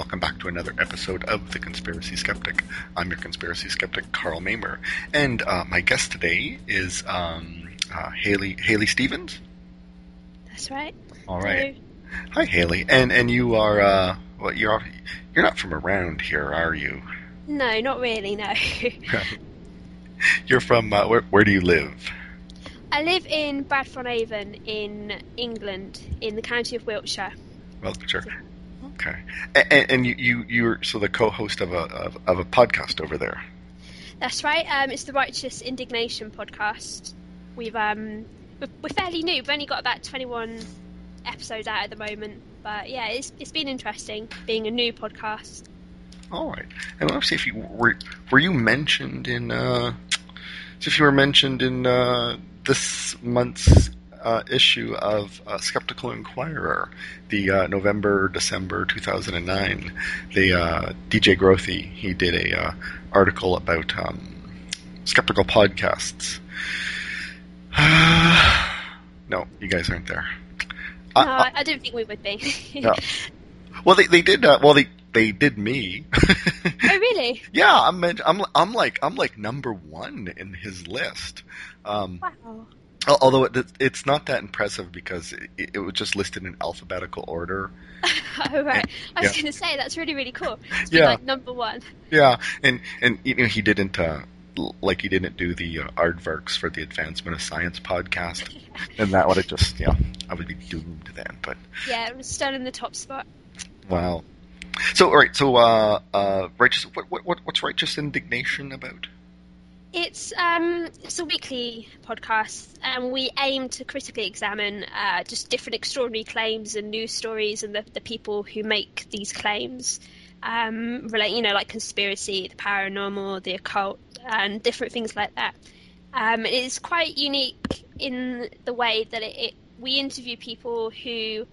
welcome back to another episode of The Conspiracy Skeptic. I'm your conspiracy skeptic, Karl Mamer, and uh, my guest today is um, uh, Hayley Hayley Stevens. That's right. All right. Hi, Hayley, and and you are uh, well, you're you're not from around here, are you? No, not really. No. you're from uh, where? Where do you live? I live in Bradford-on-Avon in England, in the county of Wiltshire. Wiltshire. Okay. And, and you, you you're so the co-host of a of, of a podcast over there. That's right. Um, it's the Righteous Indignation podcast. We've um we're, we're fairly new. We've only got about twenty one episodes out at the moment, but yeah, it's it's been interesting being a new podcast. All right. And let's see if you were were you mentioned in uh, if you were mentioned in uh, this month's uh, issue of uh, Skeptical Inquirer, the uh, November December 2009. The uh, DJ Grothe he did a uh, article about um, skeptical podcasts. no, you guys aren't there. No, I, I didn't think we would be. no. Well, they they did. Uh, well, they they did me. oh, really? Yeah, I'm I'm I'm like I'm like number one in his list. Um, wow. Although it, it's not that impressive because it, it, was just listed in alphabetical order. oh right, I was yeah. going to say that's really really cool. It's yeah, like number one. Yeah, and and you know he didn't uh, like he didn't do the uh, aardvarks for the Advancement of Science podcast, and that would have just yeah I would be doomed then. But yeah, it was still in the top spot. Wow. So all right, so uh, uh, righteous. What, what what's righteous indignation about? It's um, it's a weekly podcast, and we aim to critically examine uh, just different extraordinary claims and news stories, and the, the people who make these claims. Um, relate, you know, like conspiracy, the paranormal, the occult, and different things like that. Um, it is quite unique in the way that it, it, we interview people who,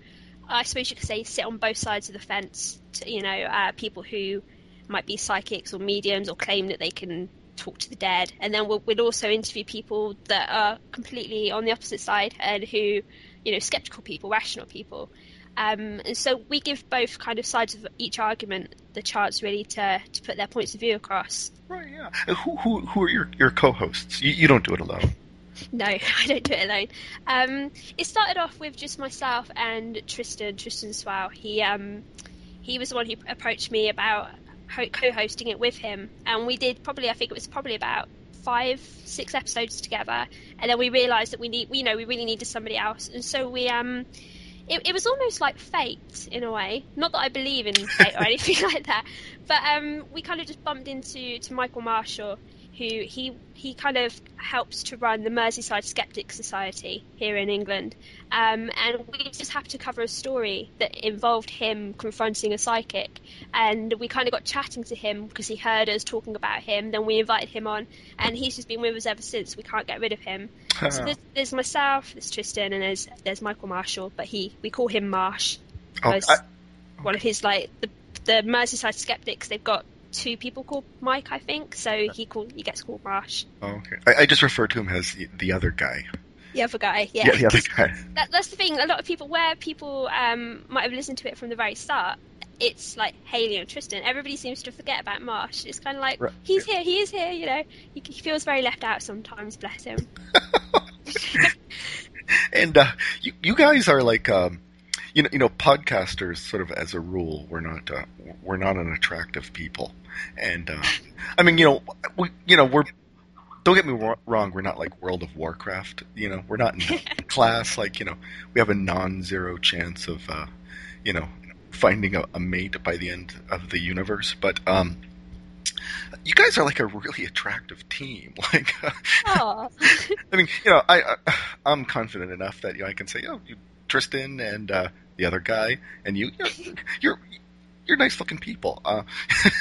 I suppose you could say, sit on both sides of the fence. To, you know, uh, people who might be psychics or mediums or claim that they can talk to the dead, and then we'll, we'll also interview people that are completely on the opposite side and who, you know, skeptical people, rational people. Um, and so we give both kind of sides of each argument the chance really to, to put their points of view across. Right, yeah. Who, who, who are your, your co-hosts? You, you don't do it alone. No, I don't do it alone. Um, it started off with just myself and Trystan, Trystan Swale. He um, he was the one who approached me about co-hosting it with him, and we did probably I think it was probably about five six episodes together, and then we realised that we need you know we really needed somebody else, and so we um. It, it, was almost like fate in a way. Not that I believe in fate or anything like that, but um, we kind of just bumped into to Michael Marshall, who he he kind of helps to run the Merseyside Skeptic Society here in England, um, and we just happened to cover a story that involved him confronting a psychic, and we kind of got chatting to him because he heard us talking about him. Then we invited him on, and he's just been with us ever since. We can't get rid of him. so there's, there's, myself, there's Trystan, and there's there's Michael Marshall, but he we call him Marsh. Oh, I... One of his like the the Merseyside Skeptics. They've got two people called Mike, I think. So he called he gets called Marsh. Oh, okay. I, I, just refer to him as the other guy. The other guy, yeah. Yeah, the other guy. That, that's the thing. A lot of people, where people um, might have listened to it from the very start, it's like Hayley and Trystan. Everybody seems to forget about Marsh. It's kind of like right. he's here, he is here. You know, he, he feels very left out sometimes. Bless him. and uh, you, you guys are like. Um, you know, you know, podcasters sort of as a rule, we're not uh, we're not an attractive people, and uh, I mean, you know, we you know we're don't get me wrong, we're not like World of Warcraft, you know, we're not in class like you know we have a non-zero chance of uh, you know finding a, a mate by the end of the universe, but um, you guys are like a really attractive team. Like, uh, I mean, you know, I, I am confident enough that you know, I can say, oh, you, Trystan and uh, the other guy, and you, you're you're, you're nice looking people. Uh.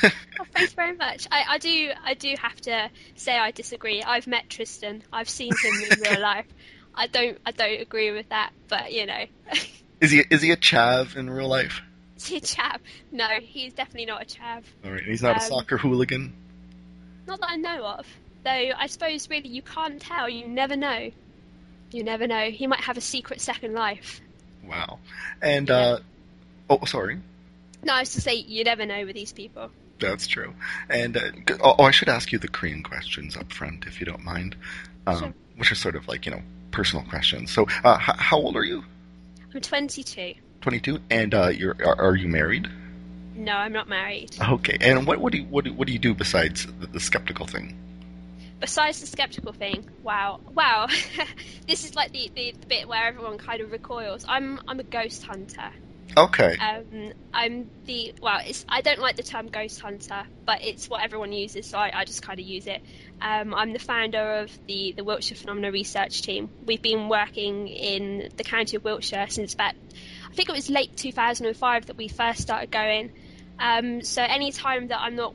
oh, thanks very much. I, I do I do have to say I disagree. I've met Trystan. I've seen him in real life. I don't I don't agree with that, but you know. is he is he a chav in real life? Is he a chav? No, he's definitely not a chav. All right, he's not um, a soccer hooligan. Not that I know of. Though I suppose really you can't tell. You never know. You never know. He might have a secret second life. Wow. And yeah. uh, oh, sorry. No, I was to say you never know with these people. That's true. And uh, oh, I should ask you the Korean questions up front, if you don't mind, um, Sure. which are sort of like you know personal questions. So, uh, h- how old are you? I'm 22. Twenty-two, and uh, you're are, are you married? No, I'm not married. Okay, and what what do you, what do, what do you do besides the, the skeptical thing? Besides the skeptical thing, wow, wow, this is like the, the, the bit where everyone kind of recoils. I'm I'm a ghost hunter. Okay, Um, I'm the well, it's I don't like the term ghost hunter, but it's what everyone uses, so I, I just kind of use it. Um, I'm the founder of the the Wiltshire Phenomena Research Team. We've been working in the county of Wiltshire since about I think it was late 2005 that we first started going. Um, so any time that I'm not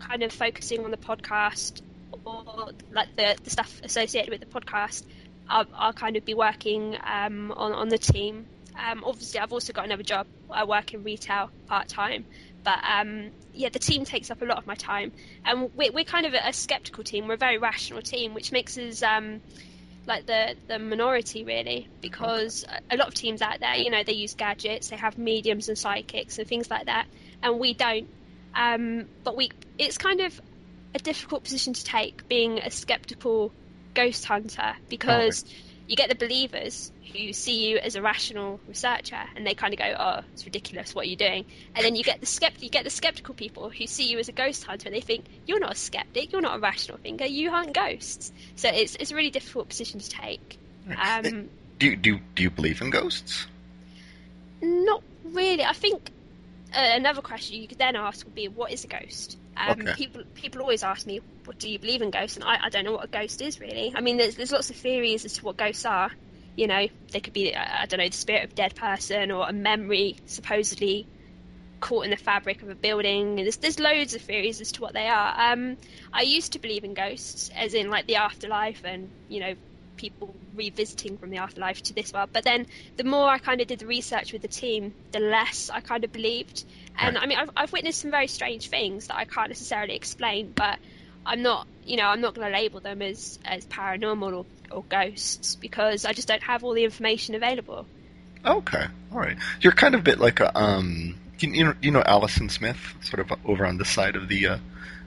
kind of focusing on the podcast or like the, the stuff associated with the podcast, I'll, I'll kind of be working um, on on the team. Um, obviously, I've also got another job. I work in retail part time, but um, yeah, the team takes up a lot of my time, and we're, we're kind of a, a skeptical team. We're a very rational team, which makes us um, like the the minority really, because a, a lot of teams out there, you know, they use gadgets, they have mediums and psychics and things like that, and we don't. Um, but we, it's kind of a difficult position to take, being a skeptical ghost hunter, because you get the believers who see you as a rational researcher and they kind of go, "Oh, it's ridiculous what you're doing," and then you get the skept- you get the skeptical people who see you as a ghost hunter and they think you're not a skeptic, you're not a rational thinker, you hunt ghosts. So it's it's a really difficult position to take. Um, do you, do do you believe in ghosts? Not really. I think uh, another question you could then ask would be, what is a ghost? Um, Okay. People people always ask me, what do you believe in ghosts? And I, I don't know what a ghost is really. I mean, there's there's lots of theories as to what ghosts are. You know, they could be uh, I don't know the spirit of a dead person or a memory supposedly caught in the fabric of a building. There's there's loads of theories as to what they are. Um, I used to believe in ghosts, as in like the afterlife and you know people revisiting from the afterlife to this world. But then the more I kind of did the research with the team, the less I kind of believed. And Right. I mean, I've, I've witnessed some very strange things that I can't necessarily explain, but I'm not, you know, I'm not going to label them as, as paranormal or, or ghosts because I just don't have all the information available. Okay, all right. You're kind of a bit like a um, you, know you know Alison Smith, sort of over on the side of the uh,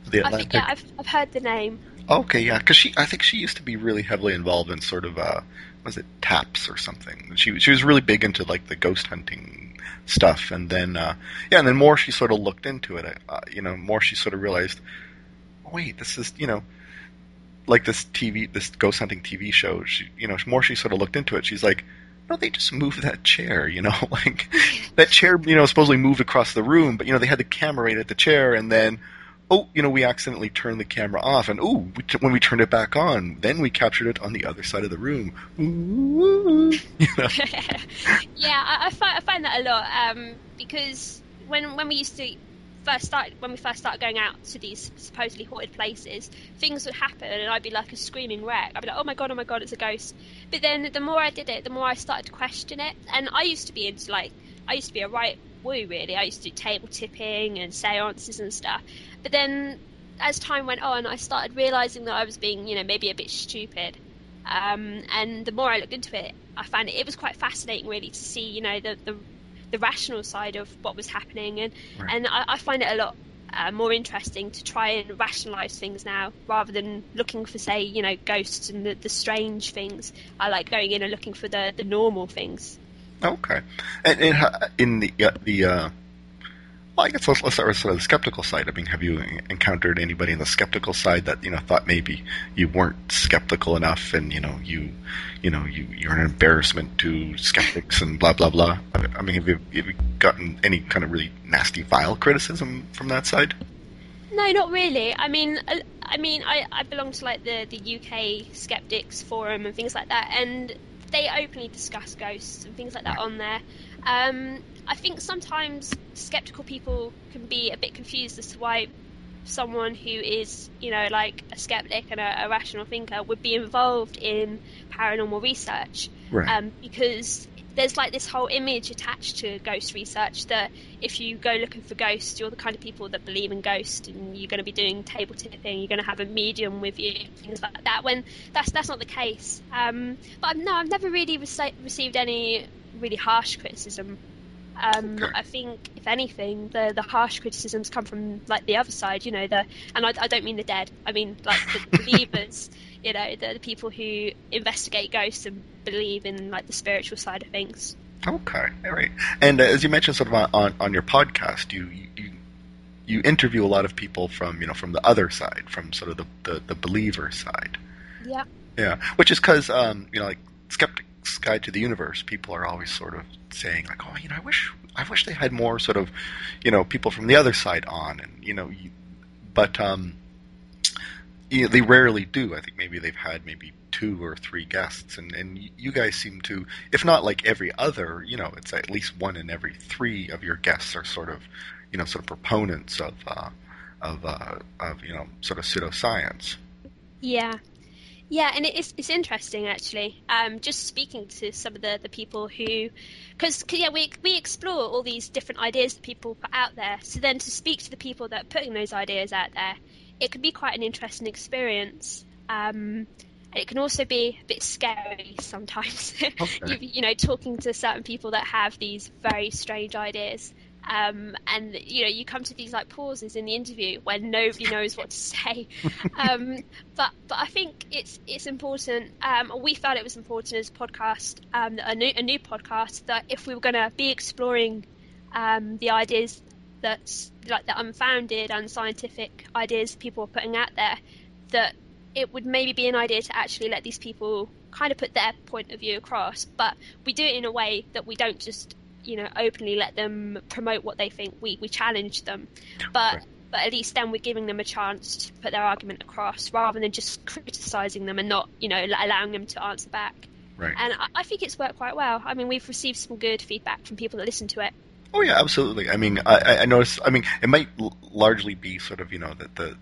the I Atlantic. think, yeah, I've, I've heard the name. Okay, yeah, because she, I think she used to be really heavily involved in sort of, uh, was it taps or something? She she was really big into like the ghost hunting stuff, and then uh, yeah, and then more she sort of looked into it. Uh, you know, more she sort of realized, wait, this is you know, like this TV, this ghost hunting TV show. She, you know, more she sort of looked into it. She's like. No, they just moved that chair, you know, like that chair, you know, supposedly moved across the room, but you know, they had the camera right at the chair, and then oh, you know, we accidentally turned the camera off, and oh, when we turned it back on, then we captured it on the other side of the room. Ooh, you know? yeah, I, I, find, I find that a lot um, because when when we used to first start when we first started going out to these supposedly haunted places, things would happen and I'd be like a screaming wreck. I'd be like, oh my god, oh my god, it's a ghost. But then the more I did it, the more I started to question it. And I used to be into like I used to be a right woo really. I used to do table tipping and seances and stuff. But then as time went on, I started realizing that I was being, you know, maybe a bit stupid. Um, and the more I looked into it, I found it, it was quite fascinating, really, to see, you know, the the, the rational side of what was happening, and Right. and I, I find it a lot uh, more interesting to try and rationalize things now, rather than looking for, say, you know, ghosts and the, the strange things. I like going in and looking for the the normal things. Okay, and, and in the uh, the uh, I guess let's, let's start with sort of the skeptical side. I mean, have you encountered anybody in the skeptical side that you know thought maybe you weren't skeptical enough, and you know you, you know you you're an embarrassment to skeptics and blah blah blah. I I mean, have you, have you gotten any kind of really nasty, vile criticism from that side? No, not really. I mean, uh, I mean, I, I belong to like the the UK skeptics forum and things like that, and they openly discuss ghosts and things like that on there. Um, I think sometimes skeptical people can be a bit confused as to why someone who is, you know, like a skeptic and a, a rational thinker would be involved in paranormal research Right. um, because there's like this whole image attached to ghost research that if you go looking for ghosts, you're the kind of people that believe in ghosts, and you're going to be doing table tipping, you're going to have a medium with you, things like that. When that's that's not the case. Um, but I've, no, I've never really rece- received any really harsh criticism Um, Okay. I think, if anything, the the harsh criticisms come from like the other side. You know, the and I, I don't mean the dead. I mean like the believers. You know, the, the people who investigate ghosts and believe in like the spiritual side of things. Okay, all right. And uh, as you mentioned, sort of on, on, on your podcast, you, you you interview a lot of people from you know from the other side, from sort of the the, the believer side. Yeah. Yeah, which is because um, you know like Skeptic's Guide to the Universe, people are always sort of saying like, oh, you know, I wish I wish they had more sort of you know people from the other side on, and you know, you, but um, you know, they rarely do. I think maybe they've had maybe two or three guests, and and you guys seem to, if not like every other, you know, it's at least one in every three of your guests are sort of, you know, sort of proponents of uh, of uh, of you know sort of pseudoscience. Yeah. Yeah, and it is, it's interesting actually. Um, just speaking to some of the, the people who, because yeah, we we explore all these different ideas that people put out there. So then to speak to the people that are putting those ideas out there, it can be quite an interesting experience. Um, and it can also be a bit scary sometimes. Okay. you, you know, talking to certain people that have these very strange ideas. Um, and you know, you come to these like pauses in the interview when nobody knows what to say. um, but but I think it's it's important. Um, we felt it was important as a podcast, um, a new a new podcast, that if we were going to be exploring um, the ideas that's like the unfounded, unscientific ideas people are putting out there, that it would maybe be an idea to actually let these people kind of put their point of view across, but we do it in a way that we don't just you know openly let them promote what they think. We we challenge them, but Right. but at least then we're giving them a chance to put their argument across rather than just criticizing them and not you know allowing them to answer back. Right. And I, I think it's worked quite well. I mean, we've received some good feedback from people that listen to it. Oh yeah, absolutely. I mean, I, I- I noticed. I mean, it might l- largely be sort of you know that the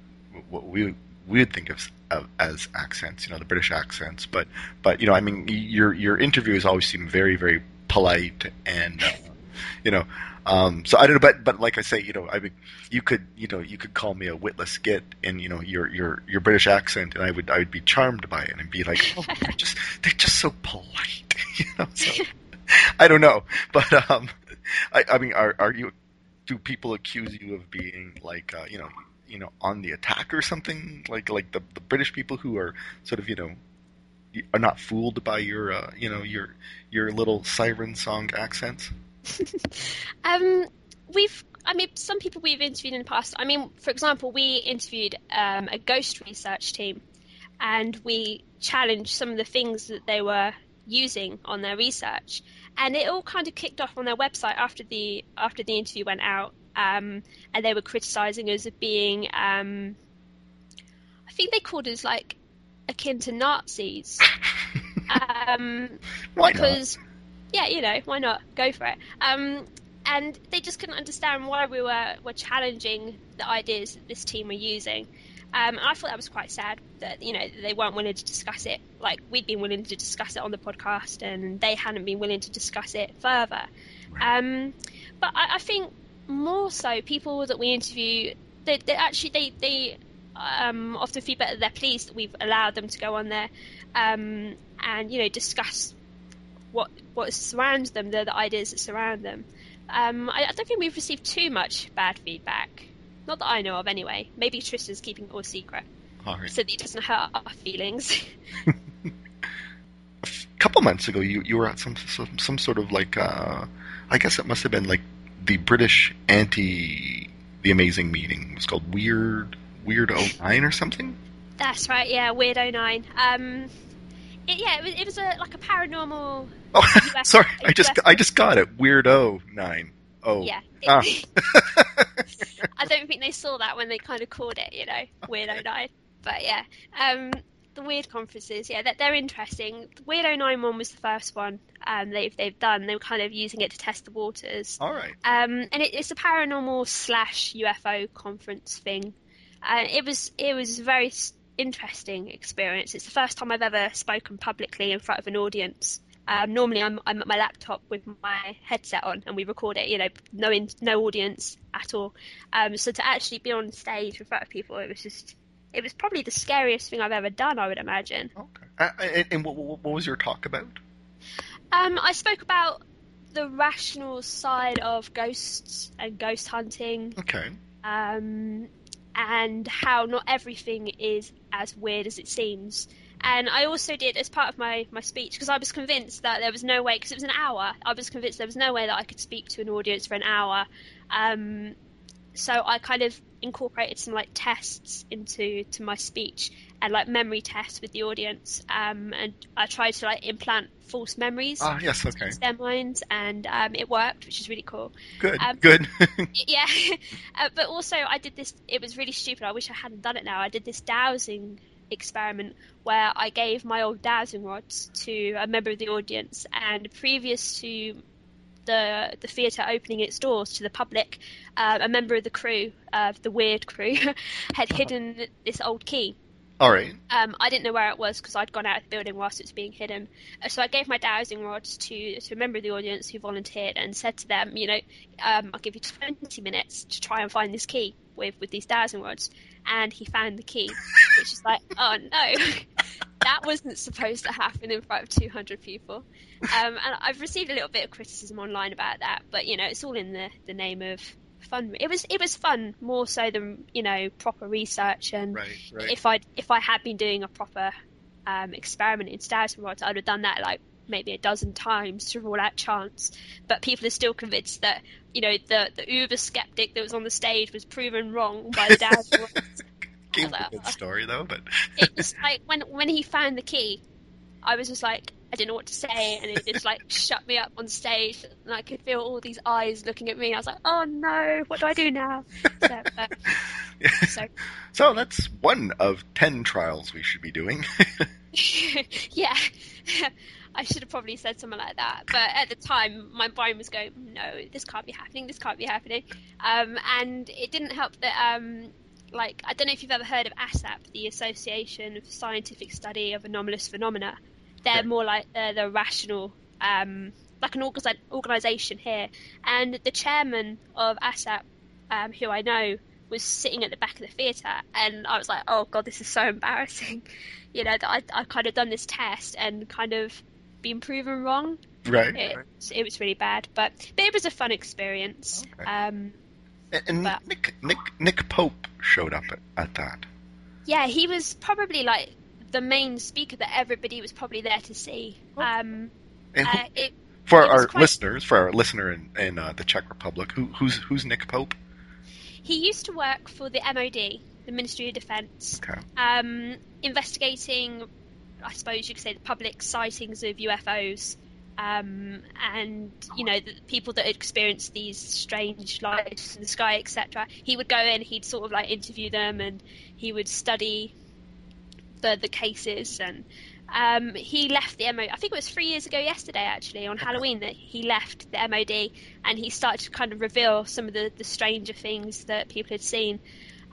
what we we would think of, of as accents, you know, the British accents. But but you know, I mean, your your interviews always seem very very polite and uh, you know. Um, so I don't know, but but like I say, you know, I mean, you could you know you could call me a witless git in you know your your your British accent, and I would I would be charmed by it and be like, oh, they're just they're just so polite, you know. So I don't know, but um, I, I mean, are are you? Do people accuse you of being like uh, you know you know on the attack or something like like the the British people who are sort of you know are not fooled by your uh, you know your your little siren song accents? Um, we've, I mean, some people we've interviewed in the past. I mean, for example, we interviewed um, a ghost research team, and we challenged some of the things that they were using on their research, and it all kind of kicked off on their website after the after the interview went out, um, and they were criticizing us of being, um, I think they called us like akin to Nazis. um, Why not? because yeah, you know, why not go for it? Um, and they just couldn't understand why we were were challenging the ideas that this team were using. Um, and I thought that was quite sad that you know they weren't willing to discuss it. Like we'd been willing to discuss it on the podcast, and they hadn't been willing to discuss it further. Right. Um, but I, I think more so people that we interview, they, they actually they they um, often feedback better. They're pleased that we've allowed them to go on there um, and you know discuss what what surrounds them, the, the ideas that surround them. Um, I, I don't think we've received too much bad feedback. Not that I know of, anyway. Maybe Trystan's keeping it all secret right. so that it doesn't hurt our feelings. a couple months ago, you you were at some some, some sort of like uh, I guess it must have been like the British anti the Amazing meeting. It was called Weird Weird 09 or something. That's right, yeah, Weirdo Nine. Um, it, yeah, it was, it was a like a paranormal. Oh, US sorry, I just US I just got it. Weirdo nine. Oh, Yeah, Ah. I don't think they saw that when they kind of called it, you know, Weirdo Nine. But yeah, um, the weird conferences, yeah, they're, they're interesting. The Weirdo Nine one was the first one um, they've they've done. They were kind of using it to test the waters. all right. Um, and it, it's a paranormal slash UFO conference thing. And it was it was a very interesting experience. It's the first time I've ever spoken publicly in front of an audience. Um, normally, I'm, I'm at my laptop with my headset on, and we record it. You know, no in, no audience at all. Um, so to actually be on stage in front of people, it was just it was probably the scariest thing I've ever done. I would imagine. Okay. Uh, and and what, what what was your talk about? Um, I spoke about the rational side of ghosts and ghost hunting, Okay. um, and how not everything is as weird as it seems. And I also did, as part of my, my speech, because I was convinced that there was no way, because it was an hour, I was convinced there was no way that I could speak to an audience for an hour. Um, so I kind of incorporated some like tests into to my speech and like memory tests with the audience. Um, and I tried to like implant false memories Ah, yes. Okay. their minds, and um, it worked, which is really cool Good. Um, Good. yeah uh, but also i did this it was really stupid i wish i hadn't done it now i did this dowsing experiment where i gave my old dowsing rods to a member of the audience and previous to the the theatre opening its doors to the public uh, a member of the crew uh, the weird crew had hidden this old key All right. um, I didn't know where it was because I'd gone out of the building whilst it was being hidden. Uh, So I gave my dowsing rods to, to a member of the audience who volunteered and said to them, you know, um, I'll give you 20 minutes to try and find this key with, with these dowsing rods. And he found the key, which is like, oh no, that wasn't supposed to happen in front of 200 people. Um, and I've received a little bit of criticism online about that, but you know, it's all in the, the name of fun. It was it was fun more so than you know proper research and Right. Right. if I if I had been doing a proper um, experiment in rods, I'd have done that like maybe a dozen times to rule out chance. But people are still convinced that you know the the uber skeptic that was on the stage was proven wrong by the dowsing rods. Gave I a good story though, but It was like when when he found the key, I was just like I didn't know what to say, and it just like shut me up on stage, and I could feel all these eyes looking at me. I was like, oh no, what do I do now? So, but, so so that's one of ten trials we should be doing. yeah. I should have probably said something like that. But at the time, my brain was going, no, this can't be happening, this can't be happening. Um, and it didn't help that, um, like, I don't know if you've ever heard of ASSAP, the Association for Scientific Study of Anomalous Phenomena. They're more like uh, the rational, um, like an orga- organisation here. And the chairman of ASSAP, um, who I know, was sitting at the back of the theatre, and I was like, "Oh God, this is so embarrassing," you know, that I I kind of done this test and kind of been proven wrong. right. It, it was really bad, but but it was a fun experience. Okay. Um, And, and but- Nick Nick Nick Pope showed up at, at that. yeah, he was probably like the main speaker that everybody was probably there to see. Um, who, uh, it, for it our quite- listeners, for our listener in, in uh, the Czech Republic, who, who's who's Nick Pope? he used to work for the MOD, the Ministry of Defence, Okay. um, investigating, I suppose you could say, the public sightings of UFOs. Um, and you know the people that had experienced these strange lights in the sky, etc. He would go in, he'd sort of like interview them, and he would study the the cases. And um, he left the MOD. I think it was three years ago yesterday, actually, on Halloween, that he left the MOD, and he started to kind of reveal some of the the stranger things that people had seen.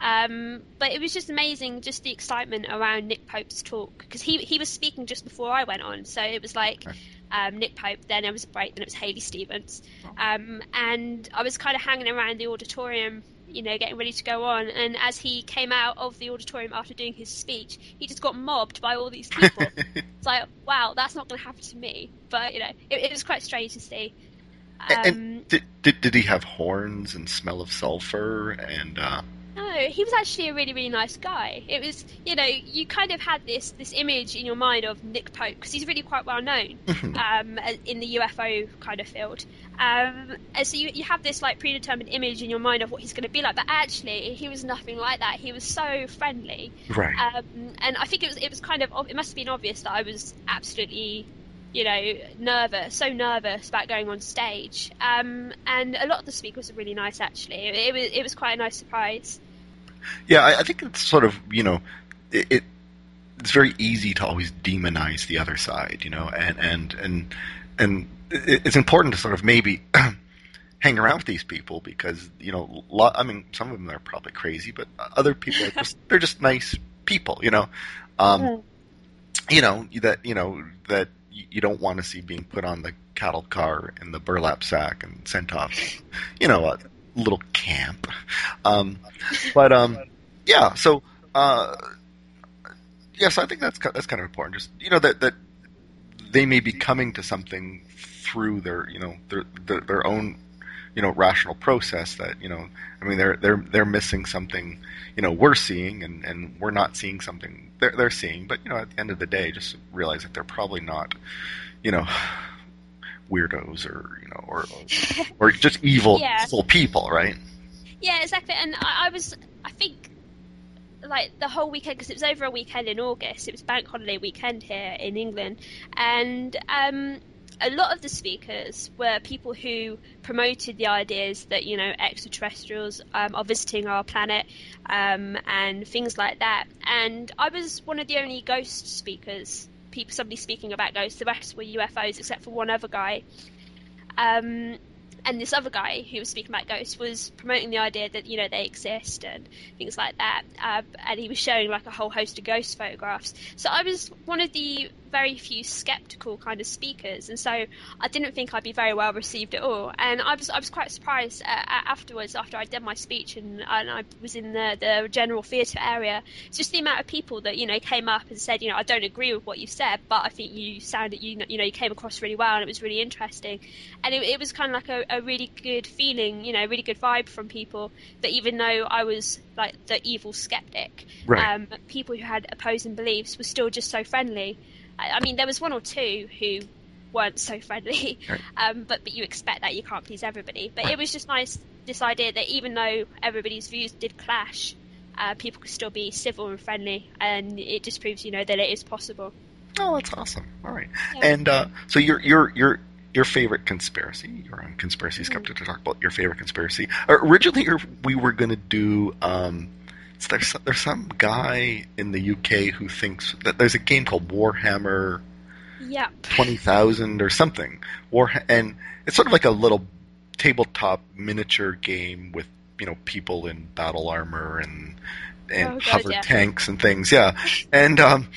Um, but it was just amazing, just the excitement around Nick Pope's talk because he he was speaking just before I went on, so it was like Okay. Um, Nick Pope, then there was a break, then it was Hayley Stevens, um, and I was kind of hanging around the auditorium, you know, getting ready to go on. And as he came out of the auditorium after doing his speech, he just got mobbed by all these people. it's like, wow, that's not going to happen to me. But you know, it, it was quite strange to see. Um, and did, did did he have horns and smell of sulfur and uh, He was actually a really, really nice guy. It was, you know, you kind of had this this image in your mind of Nick Pope because he's really quite well known um, in the UFO kind of field. Um, and so you, you have this like predetermined image in your mind of what he's going to be like, but actually he was nothing like that. He was so friendly, right? um, and I think it was it was kind of it must have been obvious that I was absolutely. You know, nervous, so nervous about going on stage. Um, and a lot of the speakers were really nice, actually. It, it was it was quite a nice surprise. Yeah, I, I think it's sort of you know, it, it it's very easy to always demonize the other side, you know, and and and and it's important to sort of maybe hang around with these people because you know, lot, I mean, some of them are probably crazy, but other people are just they're just nice people, you know. Um. You know that you know that you don't want to see being put on the cattle car in the burlap sack and sent off, you know, a little camp. Um, but um, yeah. So uh, yes, I think that's that's kind of important. Just you know that that they may be coming to something through their you know their their, their own you know rational process that you know I mean they're they're they're missing something you know we're seeing and and we're not seeing something they're they're seeing but you know at the end of the day just realize that they're probably not you know weirdos or you know or or, or just evil Yeah. evil people right Yeah, exactly. And I, I was, I think, like the whole weekend because it was over a weekend in August. It was bank holiday weekend here in England, and um, a lot of the speakers were people who promoted the ideas that you know extraterrestrials um, are visiting our planet um, and things like that. And I was one of the only ghost speakers. People, somebody speaking about ghosts. The rest were UFOs, except for one other guy. Um, and this other guy who was speaking about ghosts was promoting the idea that you know they exist and things like that uh, and he was showing like a whole host of ghost photographs so i was one of the very few skeptical kind of speakers and so i didn't think i'd be very well received at all and i was i was quite surprised uh, afterwards after i did my speech and, and i was in the, the general theatre area it's just the amount of people that you know came up and said you know i don't agree with what you said but i think you sounded you know, you know you came across really well and it was really interesting and it, it was kind of like a, a really good feeling, you know, really good vibe from people. That even though I was like the evil skeptic, Right. um, people who had opposing beliefs were still just so friendly. I, mean, there was one or two who weren't so friendly, Right. um, but but you expect that you can't please everybody. But it was just nice this idea that even though everybody's views did clash, uh, people could still be civil and friendly, and it just proves, you know, that it is possible. Oh, that's awesome. All right. Yeah. And uh, so your your your your favorite conspiracy? You're on Conspiracy Mm-hmm. Skeptic to talk about your favorite conspiracy. Uh, originally, we were going to do. Um, so there's some, there's some guy in the UK who thinks that there's a game called Warhammer twenty thousand or something. War and it's sort of like a little tabletop miniature game with you know people in battle armor and and Oh, God, hover yeah. tanks and things. Yeah, and um,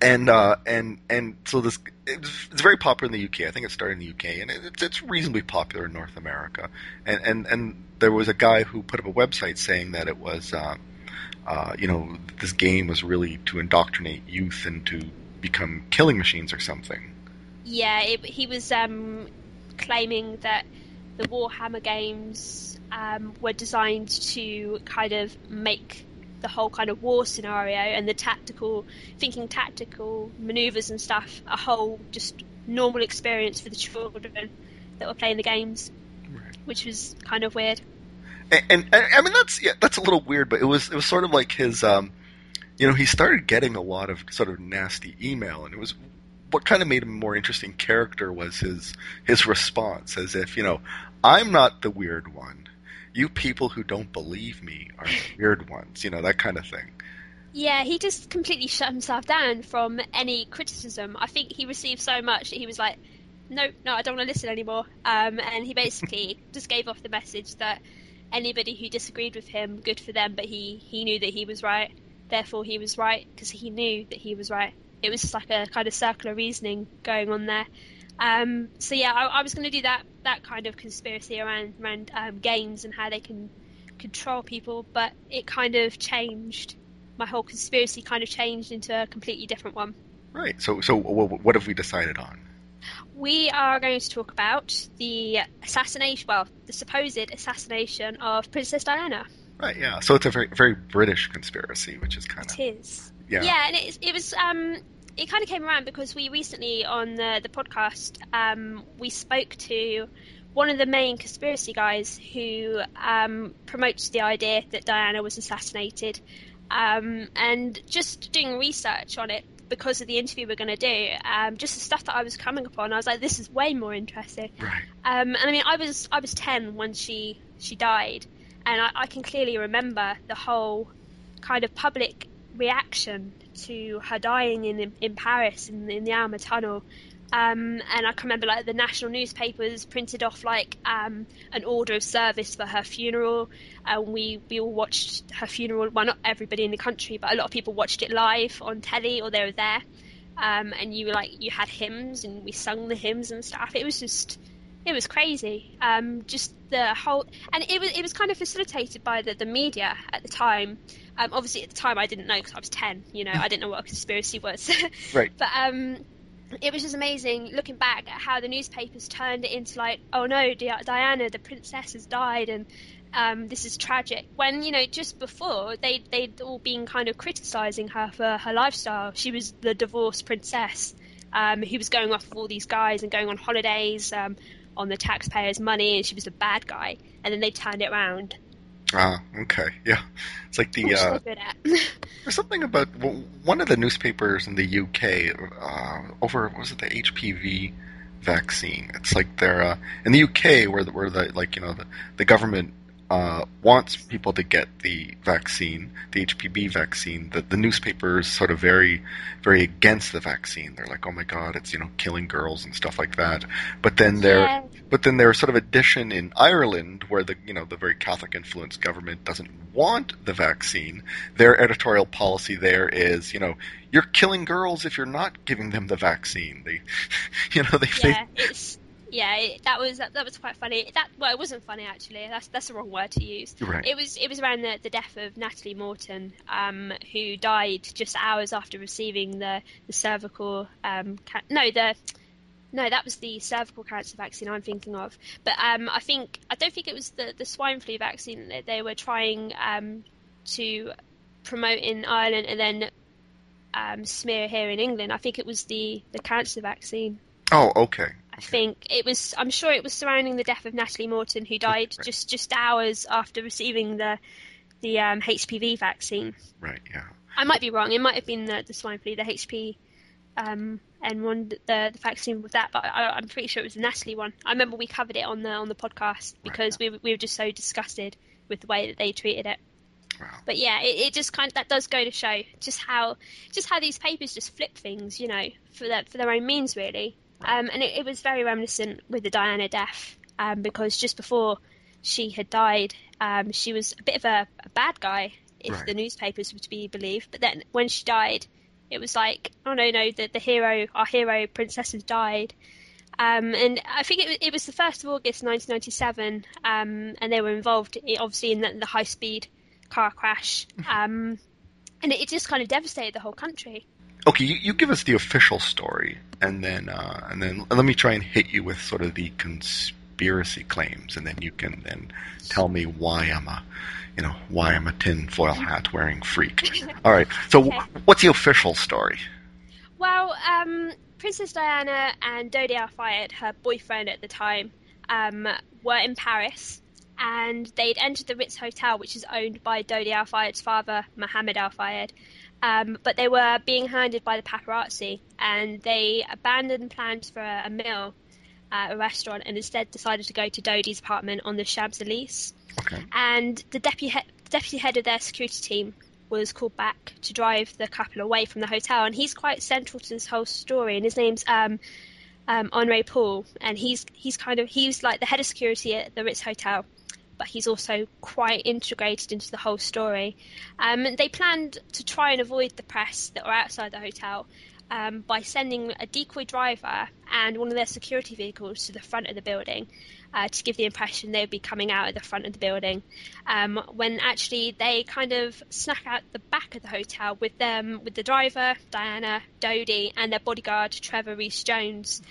and uh, and and so this it's, very popular in the UK. I think it started in the UK, and it's it's reasonably popular in North America. And and and there was a guy who put up a website saying that it was. Uh, uh, you know, this game was really to indoctrinate youth and to become killing machines or something. Yeah, it, he was um, claiming that the Warhammer games um, were designed to kind of make the whole kind of war scenario and the tactical, thinking tactical maneuvers and stuff, a whole just normal experience for the children that were playing the games, Right. which was kind of weird. and, and, and I mean that's yeah, that's a little weird, but it was it was sort of like his, um, you know, he started getting a lot of sort of nasty email, and it was what kind of made him a more interesting character was his his response, as if you know, I'm not the weird one. You people who don't believe me are weird ones, you know, that kind of thing. Yeah, he just completely shut himself down from any criticism. I think he received so much that he was like, no, no, I don't want to listen anymore. Um, and he basically just gave off the message that anybody who disagreed with him, good for them, but he, he knew that he was right. Therefore, he was right because he knew that he was right. It was just like a kind of circular reasoning going on there. Um, so yeah, I, I was going to do that that kind of conspiracy around around um, games and how they can control people, but it kind of changed. My whole conspiracy kind of changed into a completely different one. Right. So so what have we decided on? We are going to talk about the assassination, well, the supposed assassination of Princess Diana. Right. Yeah. So it's a very very British conspiracy, which is kind It of is. yeah. Yeah, and it, it was. Um, it kind of came around because we recently on the the podcast um, we spoke to one of the main conspiracy guys who um, promotes the idea that Diana was assassinated, um, and just doing research on it because of the interview we're going to do, um, just the stuff that I was coming upon, I was like, this is way more interesting. Right. Um, and I mean, I was I was ten when she she died, and I, I can clearly remember the whole kind of public reaction to her dying in in Paris in, in the Alma Tunnel. Um, and I can remember like the national newspapers printed off like um, an order of service for her funeral. And we we all watched her funeral. Well, not everybody in the country, but a lot of people watched it live on telly or they were there. Um, and you were like you had hymns and we sung the hymns and stuff. It was just it was crazy. Um, just the whole, and it was it was kind of facilitated by the, the media at the time. Um, obviously, at the time, I didn't know because I was ten. You know, I didn't know what a conspiracy was. Right. But um, it was just amazing looking back at how the newspapers turned it into like, oh no, Di- Diana, the princess has died, and um, this is tragic. When you know, just before they they'd all been kind of criticizing her for her lifestyle. She was the divorced princess um, who was going off with all these guys and going on holidays um, on the taxpayers' money, and she was a bad guy. And then they turned it around. Ah, okay, yeah. It's like the uh, they're good at. there's something about well, one of the newspapers in the UK uh, over was it the HPV vaccine? It's like they're uh, in the UK where the, where the like you know the, the government uh, wants people to get the vaccine, the HPV vaccine. The, the newspaper is sort of very, very against the vaccine. They're like, oh my god, it's you know killing girls and stuff like that. But then there, Yeah. but then there's sort of a addition in Ireland where the you know the very Catholic influenced government doesn't want the vaccine. Their editorial policy there is, you know, you're killing girls if you're not giving them the vaccine. They, you know, they, they it's yeah, it, that was that was quite funny. That well, it wasn't funny actually. That's that's the wrong word to use. Right. It was it was around the, the death of Natalie Morton, um, who died just hours after receiving the the cervical um ca- no the no that was the cervical cancer vaccine I'm thinking of. But um, I think I don't think it was the the swine flu vaccine that they were trying um to promote in Ireland and then um, smear here in England. I think it was the the cancer vaccine. oh, okay. I think it was. I'm sure it was surrounding the death of Natalie Morton, who died Right. just just hours after receiving the the um, HPV vaccine. Right, yeah. I might be wrong. It might have been the, the swine flu, the HP um, N1, the, the vaccine with that, but I, I'm pretty sure it was the Natalie one. I remember we covered it on the on the podcast because we were- we were just so disgusted with the way that they treated it. Wow. But yeah, it, it just kind of, that does go to show just how just how these papers just flip things, you know, for their for their own means really. Um, and it, it was very reminiscent with the Diana death um, because just before she had died, um, she was a bit of a, a bad guy if Right. the newspapers were to be believed. But then when she died, it was like, oh no, no, the, the hero, our hero princess has died. Um, and I think it, it was the 1st of August 1997, um, and they were involved, obviously, in the, the high speed car crash. Um, and it, it just kind of devastated the whole country. Okay, you, you give us the official story, and then uh, and then let me try and hit you with sort of the conspiracy claims, and then you can then tell me why I'm a, you know, why I'm a tinfoil hat wearing freak. All right. So, Okay. what's the official story? Well, um, Princess Diana and Dodi Al Fayed, her boyfriend at the time, um, were in Paris and they'd entered the Ritz Hotel, which is owned by Dodi Al Fayed's father, Mohammed Al Fayed. Um, but they were being hounded by the paparazzi and they abandoned plans for a, a meal at a restaurant and instead decided to go to Dodi's apartment on the Champs Elysees Okay. and the deputy head, deputy head of their security team was called back to drive the couple away from the hotel, and he's quite central to this whole story. And his name's um, um, Henri Paul, and he's he's kind of he's like the head of security at the Ritz Hotel, but he's also quite integrated into the whole story. Um, they planned to try and avoid the press that were outside the hotel. Um, by sending a decoy driver and one of their security vehicles to the front of the building uh, to give the impression they would be coming out at the front of the building, um, when actually they kind of snuck out the back of the hotel with them, with the driver Diana Dodi and their bodyguard Trevor Rees-Jones.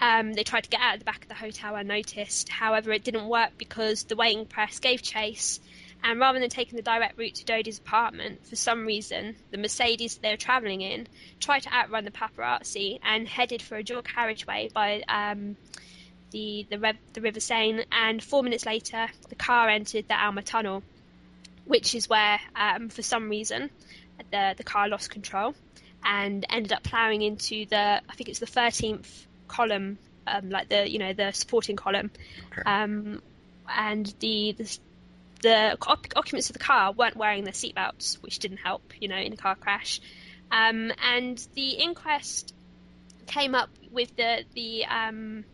Um, they tried to get out of the back of the hotel unnoticed. However, it didn't work because the waiting press gave chase. And rather than taking the direct route to Dodi's apartment, for some reason, the Mercedes they were travelling in tried to outrun the paparazzi and headed for a dual carriageway by um, the the, the River Seine. And four minutes later, the car entered the Alma Tunnel, which is where, um, for some reason, the the car lost control and ended up ploughing into the I think it's the 13th column, um, like the you know the supporting column, Okay. um, and the the, the oc- occupants of the car weren't wearing their seatbelts, which didn't help, you know, in a car crash. Um, and the inquest came up with the the um,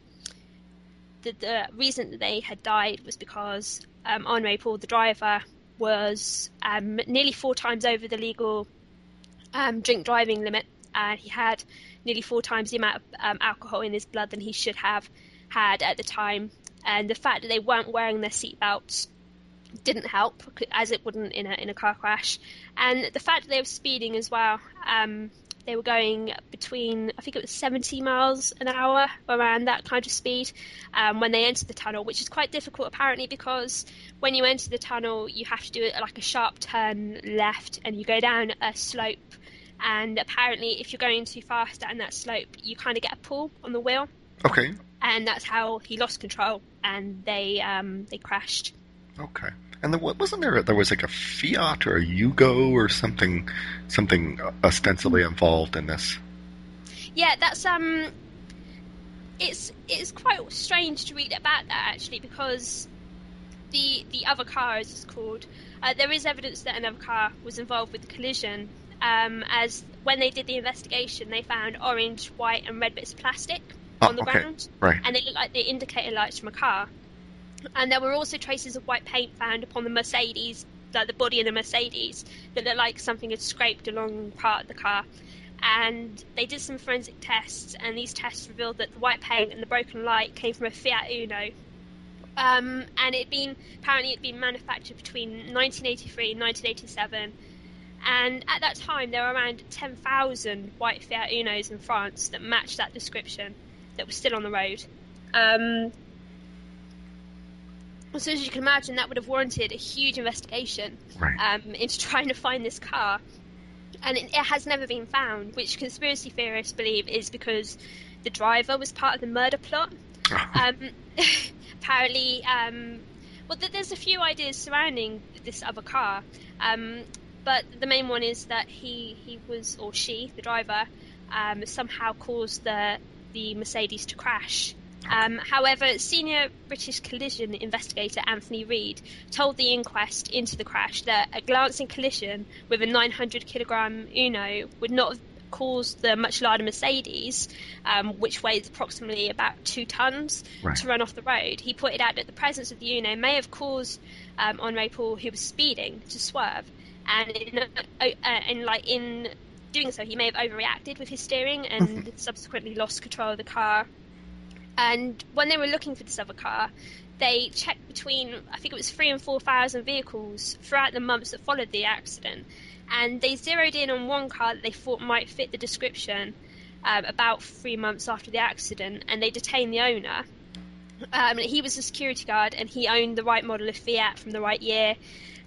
the, the reason that they had died was because um, Henri Paul, the driver, was um, nearly four times over the legal um, drink driving limit. And he had nearly four times the amount of um, alcohol in his blood than he should have had at the time. And the fact that they weren't wearing their seatbelts didn't help, as it wouldn't in a in a car crash. And the fact that they were speeding as well, um, they were going between, I think it was 70 miles an hour, around that kind of speed, um, when they entered the tunnel, which is quite difficult apparently because when you enter the tunnel, you have to do it like a sharp turn left and you go down a slope. And apparently, if you're going too fast down that slope, you kind of get a pull on the wheel. Okay. And that's how he lost control and they um, they crashed. Okay. And there, wasn't there there was like a Fiat or a Yugo or something something ostensibly involved in this. Yeah, that's um, it's it's quite strange to read about that actually because the the other car, as it's called, uh, there is evidence that another car was involved with the collision. Um, as when they did the investigation, they found orange, white, and red bits of plastic Oh, on the okay. ground, Right. and they looked like the indicator lights from a car. And there were also traces of white paint found upon the Mercedes, like the body of the Mercedes, that looked like something had scraped along part of the car. And they did some forensic tests, and these tests revealed that the white paint and the broken light came from a Fiat Uno. Um, and it'd been apparently it'd been manufactured between 1983 and 1987. And at that time, there were around 10,000 white Fiat Unos in France that matched that description that were still on the road. Um, so as you can imagine, that would have warranted a huge investigation Right. um, into trying to find this car. And it, it has never been found, which conspiracy theorists believe is because the driver was part of the murder plot. Um, apparently, um, well, th- there's a few ideas surrounding this other car, um, but the main one is that he he was or she, the driver, um, somehow caused the the Mercedes to crash. Um, however, senior British collision investigator Anthony Reid told the inquest into the crash that a glancing collision with a 900 kilogram Uno would not have caused the much larger Mercedes, um, which weighs approximately about two tons, Right. to run off the road. He pointed out that the presence of the Uno may have caused um, Henri Paul, who was speeding, to swerve, and in, uh, uh, in like in doing so, he may have overreacted with his steering and subsequently lost control of the car. And when they were looking for this other car, they checked between I think it was three and four thousand vehicles throughout the months that followed the accident, and they zeroed in on one car that they thought might fit the description. Um, about three months after the accident, and they detained the owner. Um, he was a security guard, and he owned the right model of Fiat from the right year,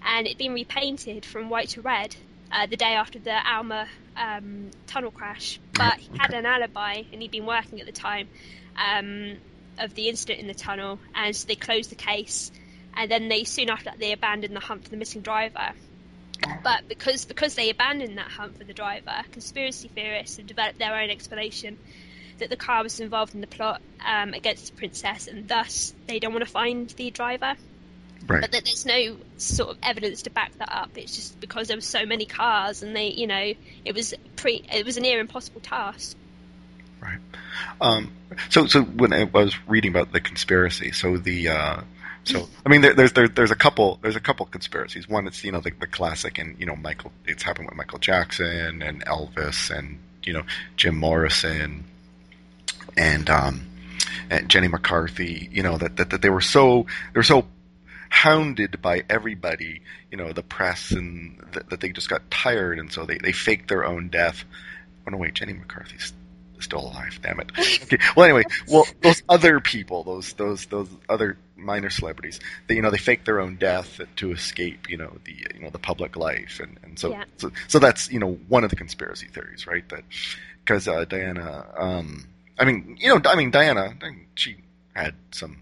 and it'd been repainted from white to red uh, the day after the Alma um, tunnel crash. But he had an alibi, and he'd been working at the time um, of the incident in the tunnel, and so they closed the case. And then they soon after that they abandoned the hunt for the missing driver. But because because they abandoned that hunt for the driver, conspiracy theorists have developed their own explanation that the car was involved in the plot um, against the princess, and thus they don't want to find the driver. Right. But that there's no sort of evidence to back that up. It's just because there were so many cars, and they, you know, it was pre, it was a near impossible task. Right. Um, so, so when I was reading about the conspiracy, so the, uh, so I mean, there, there's there, there's a couple there's a couple conspiracies. One, it's you know the, the classic, and you know Michael, it's happened with Michael Jackson and Elvis, and you know Jim Morrison, and um, and Jenny McCarthy. You know that that, that they were so they were so hounded by everybody, you know, the press, and that, that they just got tired, and so they they faked their own death. Oh no, wait, Jenny McCarthy's still alive. Damn it. Okay. Well, anyway, well, those other people, those those those other minor celebrities, they you know they fake their own death to escape, you know, the you know the public life, and and so Yeah. so, so that's you know one of the conspiracy theories, right? That because uh, Diana, um, I mean, you know, I mean Diana, she had some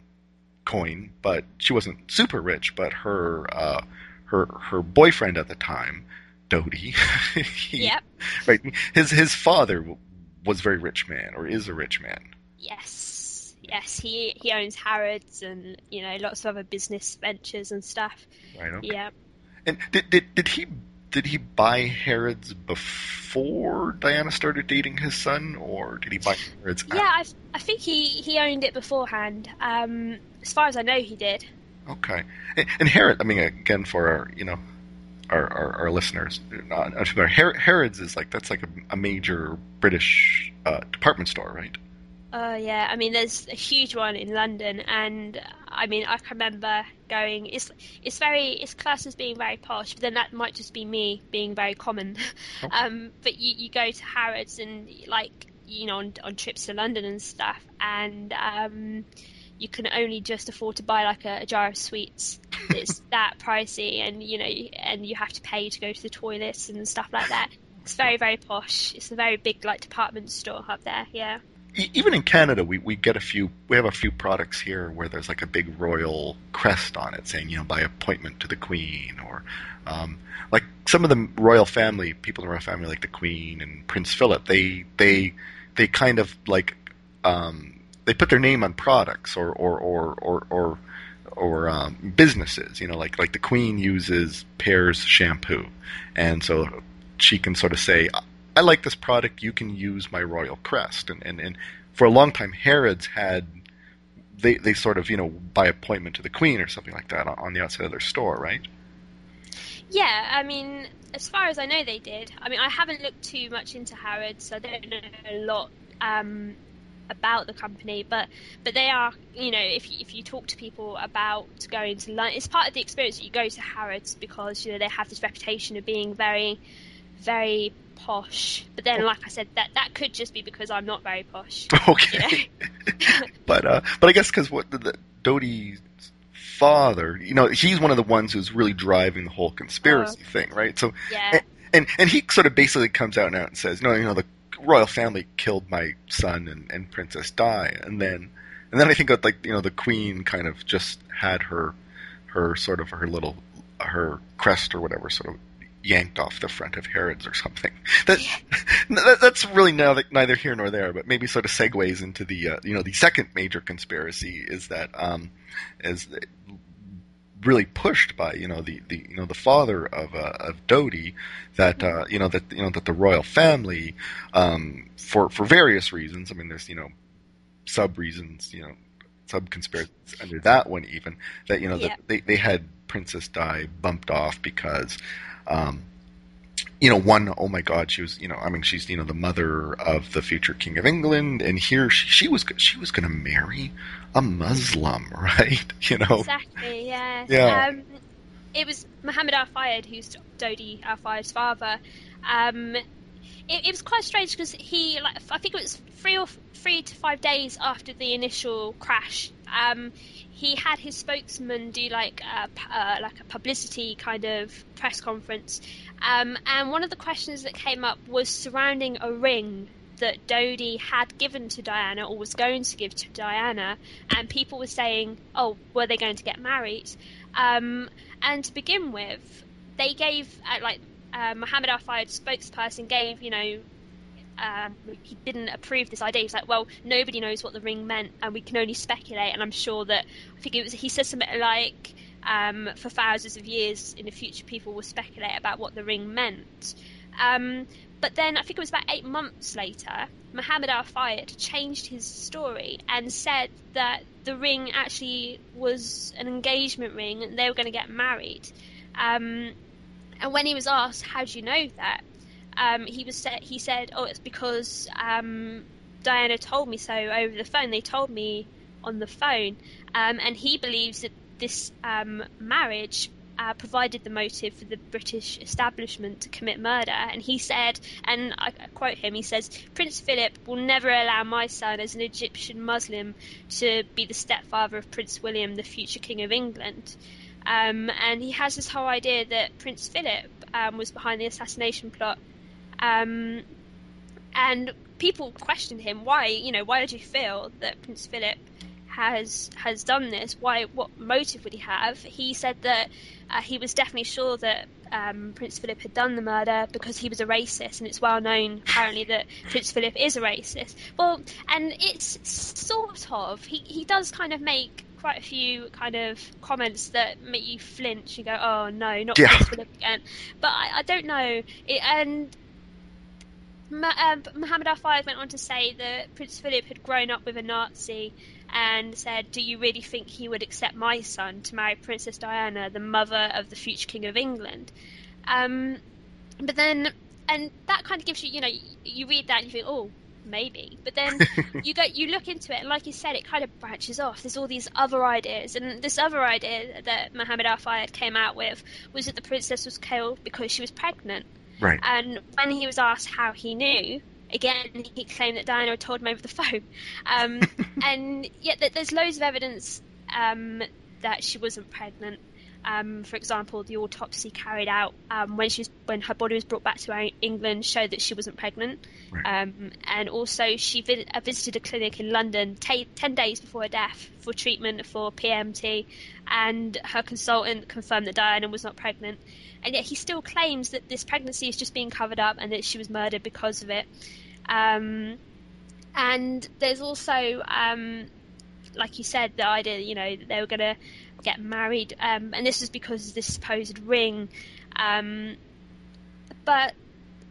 coin, but she wasn't super rich. But her uh, her her boyfriend at the time, Dodi, he, Yep. right, his his father was a very rich man, or is a rich man. Yes. Yes. He he owns Harrods and you know lots of other business ventures and stuff. Right. Okay. Yeah. And did, did did he did he buy Harrods before Diana started dating his son, or did he buy Harrods? Yeah. I I think he he owned it beforehand. Um, as far as I know, he did. Okay. And, and Harrods, I mean, again, for our you know our our, our listeners, not, Har- Harrods is like that's like a, a major British uh, department store, right? Uh, yeah, I mean, there's a huge one in London, and I mean, I can remember going. It's it's very it's classed as being very posh, but then that might just be me being very common. Oh. um, but you you go to Harrods and like you know on, on trips to London and stuff, and um, you can only just afford to buy like a, a jar of sweets. It's that pricey, and you know, and you have to pay to go to the toilets and stuff like that. It's very very posh. It's a very big like department store up there. Yeah. Even in Canada, we, we get a few. We have a few products here where there's like a big royal crest on it, saying you know by appointment to the Queen, or um, like some of the royal family, people in the royal family, like the Queen and Prince Philip. They they they kind of like um, they put their name on products or or or or, or or um, businesses, you know, like like the Queen uses Pear's shampoo, and so she can sort of say, "I like this product. You can use my royal crest." And and, and for a long time, Harrods had they they sort of you know by appointment to the Queen or something like that on, on the outside of their store, right? Yeah, I mean, as far as I know, they did. I mean, I haven't looked too much into Harrods, so I don't know a lot um, about the company. But but they are, you know, if you, if you talk to people about going to London, it's part of the experience that you go to Harrods because you know they have this reputation of being very very posh. But then, like I said, that that could just be because I'm not very posh. Okay, but uh, but I guess because what the, the Dodi's father, you know, he's one of the ones who's really driving the whole conspiracy thing, right? So Yeah. and and he sort of basically comes out now and says, no, you know, the royal family killed my son and, and Princess Di, and then and then I think that like you know the Queen kind of just had her her sort of her little her crest or whatever sort of yanked off the front of Harrods or something. That, that that's really now neither here nor there, but maybe sort of segues into the uh, you know the second major conspiracy is that um, is really pushed by you know the, the you know the father of uh, of Dodi that uh, you know that you know that the royal family um, for for various reasons. I mean, there's you know sub reasons, you know sub conspiracies under that one even that you know Yeah. that they they had Princess Di bumped off because. Um, you know, one, oh my God, she was, you know, I mean, she's, you know, the mother of the future king of England, and here she, she was, she was going to marry a Muslim, right? You know, Exactly. Yeah. Yeah. Um, it was Muhammad Al Fayed who's Dodi Al Fayed's father. Um, it, it was quite strange because he, like, I think it was three or three to five days after the initial crash. Um, he had his spokesman do like a, uh, like a publicity kind of press conference, um, and one of the questions that came up was surrounding a ring that Dodi had given to Diana or was going to give to Diana, and people were saying, "Oh, were they going to get married?" Um, and to begin with, they gave uh, like uh, Muhammad Al Fayed's spokesperson gave you know. Um, he didn't approve this idea. He's like, well, nobody knows what the ring meant, and we can only speculate. And I'm sure that I think it was he said something like, um, for thousands of years in the future, people will speculate about what the ring meant. Um, but then I think it was about eight months later, Muhammad Al Fayed changed his story and said that the ring actually was an engagement ring and they were going to get married. Um, and when he was asked, "How do you know that?" Um, he was sa- he said, "Oh, it's because um, Diana told me so over the phone. They told me on the phone." Um, and he believes that this um, marriage uh, provided the motive for the British establishment to commit murder. And he said, and I I quote him, he says, Prince Philip will never allow my son, as an Egyptian Muslim, to be the stepfather of Prince William, the future King of England. Um, and he has this whole idea that Prince Philip um, was behind the assassination plot. Um, and people questioned him, why, you know, why did you feel that Prince Philip has has done this? Why? What motive would he have? He said that uh, he was definitely sure that um, Prince Philip had done the murder because he was a racist, and it's well known apparently that Prince Philip is a racist. Well, and it's sort of he he does kind of make quite a few kind of comments that make you flinch. You go, oh no, not Yeah. Prince Philip again. But I, I don't know. It, and um, Muhammad Al Fayed went on to say that Prince Philip had grown up with a Nazi and said, Do you really think he would accept my son to marry Princess Diana, the mother of the future King of England? Um, but then, and that kind of gives you, you know, you read that and you think, Oh, maybe. But then you go, you look into it, and like you said, it kind of branches off. There's all these other ideas, and this other idea that Mohammed Al Fayed came out with was that the princess was killed because she was pregnant. Right. And when he was asked how he knew, again he claimed that Diana had told him over the phone. Um, and yet there's loads of evidence um, that she wasn't pregnant. Um, for example, the autopsy carried out um, when she was, when her body was brought back to England showed that she wasn't pregnant, Right. um, and also she vi- uh, visited a clinic in London ta ten days before her death for treatment for PMT, and her consultant confirmed that Diana was not pregnant, and yet he still claims that this pregnancy is just being covered up and that she was murdered because of it. Um, and there's also, um, like you said, the idea, you know, that they were going to get married, um, and this is because of this supposed ring. Um, but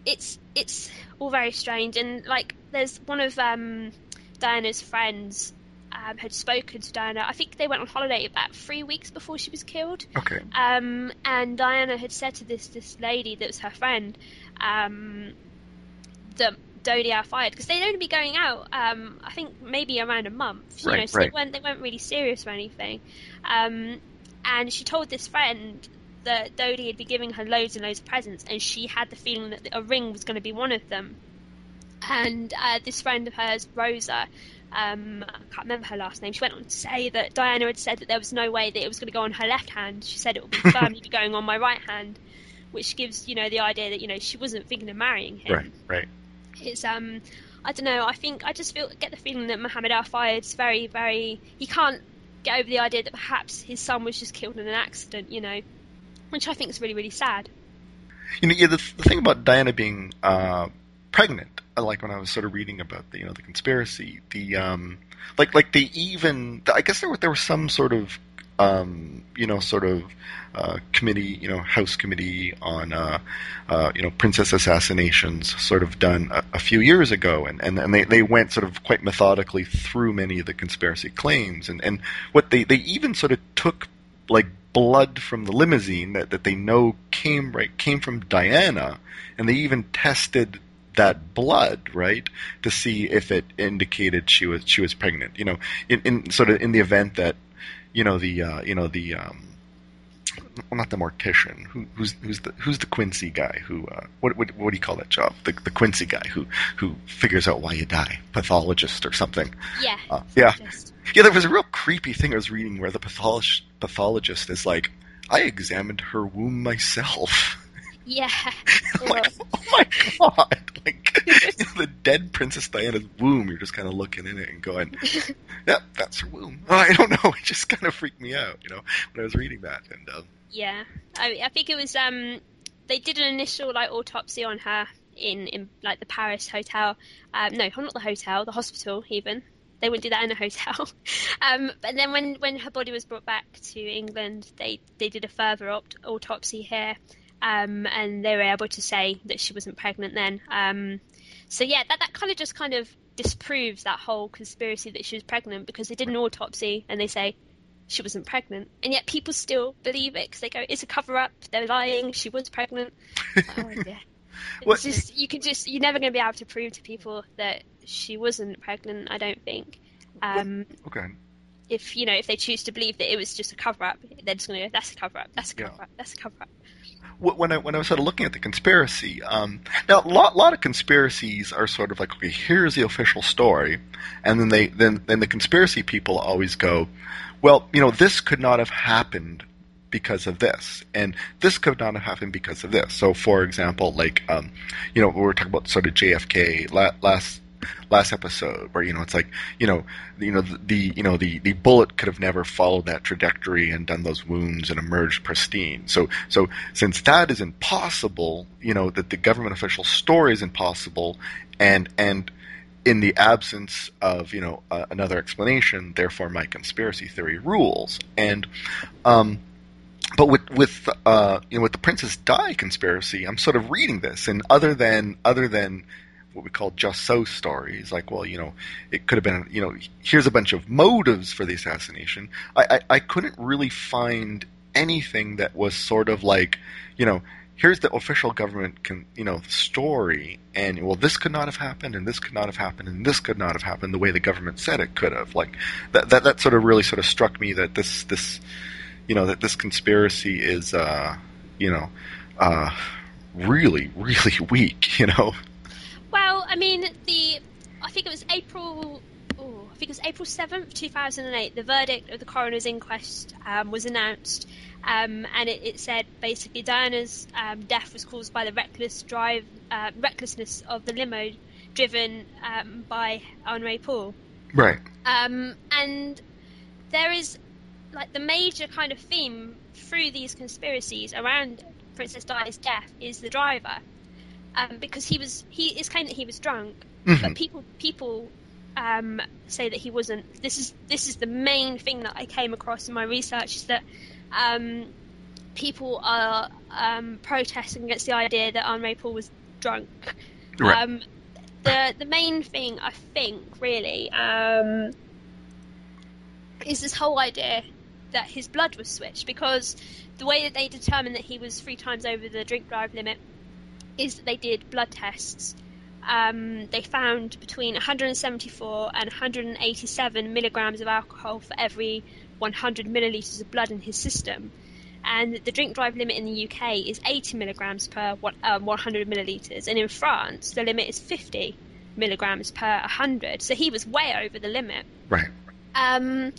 it's it's all very strange, and like there's one of um, Diana's friends um, had spoken to Diana. I think they went on holiday about three weeks before she was killed. Okay. Um, and Diana had said to this this lady that was her friend um, that Dodi Al Fayed because they'd only be going out. Um, I think maybe around a month. You Right, know, so right. they weren't they weren't really serious or anything. Um, and she told this friend that Dodi had been giving her loads and loads of presents, and she had the feeling that a ring was going to be one of them. And uh, this friend of hers, Rosa, um, I can't remember her last name. She went on to say that Diana had said that there was no way that it was going to go on her left hand. She said it would be firmly be going on my right hand, which gives you know the idea that you know she wasn't thinking of marrying him. Right. Right. It's um, I don't know. I think I just feel get the feeling that Mohammed Al Fayed's very very he can't get over the idea that perhaps his son was just killed in an accident. You know, which I think is really really sad. You know, yeah, the, the thing about Diana being uh, pregnant, uh, like when I was sort of reading about the you know the conspiracy, the um, like like they even I guess there were there was some sort of um, you know sort of uh, committee, you know, House committee on uh, uh, you know princess assassinations, sort of done a, a few years ago, and, and and they they went sort of quite methodically through many of the conspiracy claims, and and what they they even sort of took like blood from the limousine that, that they know came right came from Diana, and they even tested that blood right to see if it indicated she was she was pregnant. You know, in, in sort of in the event that you know the uh, you know the um, well, not the mortician. Who, who's who's the who's the Quincy guy? Who uh, what, what what do you call that job? The the Quincy guy who who figures out why you die, pathologist or something. Yeah. Uh, yeah, yeah, there was a real creepy thing I was reading where the patholog- pathologist is like, I examined her womb myself. yeah. Like, oh my god! Like you know, the dead Princess Diana's womb. You're just kind of looking in it and going, "Yep, that's her womb." Well, I don't know. It just kind of freaked me out, you know, when I was reading that. And um, Yeah, I, I think it was. Um, they did an initial like autopsy on her in in like the Paris hotel. Um, no, not the hotel, the hospital even. They wouldn't do that in a hotel. um, but then when when her body was brought back to England, they they did a further opt- autopsy here, um, and they were able to say that she wasn't pregnant then. Um, so yeah, that that kind of just kind of disproves that whole conspiracy that she was pregnant because they did an autopsy and they say she wasn't pregnant, and yet people still believe it because they go, "It's a cover-up. They're lying. She was pregnant." oh yeah. Well, It's just you can just you're never going to be able to prove to people that she wasn't pregnant. I don't think. Um, okay, if you know if they choose to believe that it was just a cover-up, they're just going to go, "That's a cover-up. That's a Yeah. cover-up. That's a cover-up." Wh- when I when I was sort of looking at the conspiracy, um, now a lot, lot of conspiracies are sort of like, okay, here's the official story, and then they then then the conspiracy people always go, well, you know, this could not have happened because of this, and this could not have happened because of this. So, for example, like, um, you know, we were talking about sort of JFK last last episode where you know it's like you know you know the, the you know the the bullet could have never followed that trajectory and done those wounds and emerged pristine. So so since that is impossible you know that the government official story is impossible and and in the absence of you know uh, another explanation therefore my conspiracy theory rules. And um but with with uh, you know with the Princess Di conspiracy, I'm sort of reading this, and other than other than what we call just so stories, like well, you know, it could have been, you know, here's a bunch of motives for the assassination. I I, I couldn't really find anything that was sort of like, you know, here's the official government can you know story, and well, this could not have happened, and this could not have happened, and this could not have happened the way the government said it could have. Like that that that sort of really sort of struck me that this this you know that this conspiracy is uh you know uh really really weak. You know. Well, I mean the I think it was April oh, I think it was April 7th, 2008, the verdict of the coroner's inquest um, was announced, um, and it, it, said basically Diana's um, death was caused by the reckless drive, uh, recklessness of the limo driven um, by Henri Paul. Right. Um, and there is like the major kind of theme through these conspiracies around Princess Diana's death is the driver, um, because he was he is claimed that he was drunk, mm-hmm. but people people um, say that he wasn't. This is this is the main thing that I came across in my research is that um, people are um, protesting against the idea that Henri Paul was drunk. Right. Um, the the main thing I think really um, is this whole idea that his blood was switched because the way that they determined that he was three times over the drink drive limit is that they did blood tests um, they found between 174 and 187 milligrams of alcohol for every 100 millilitres of blood in his system. And the drink drive limit in the UK is 80 milligrams per one, uh, 100 millilitres, and in France the limit is 50 milligrams per 100. So he was way over the limit. Right. Um,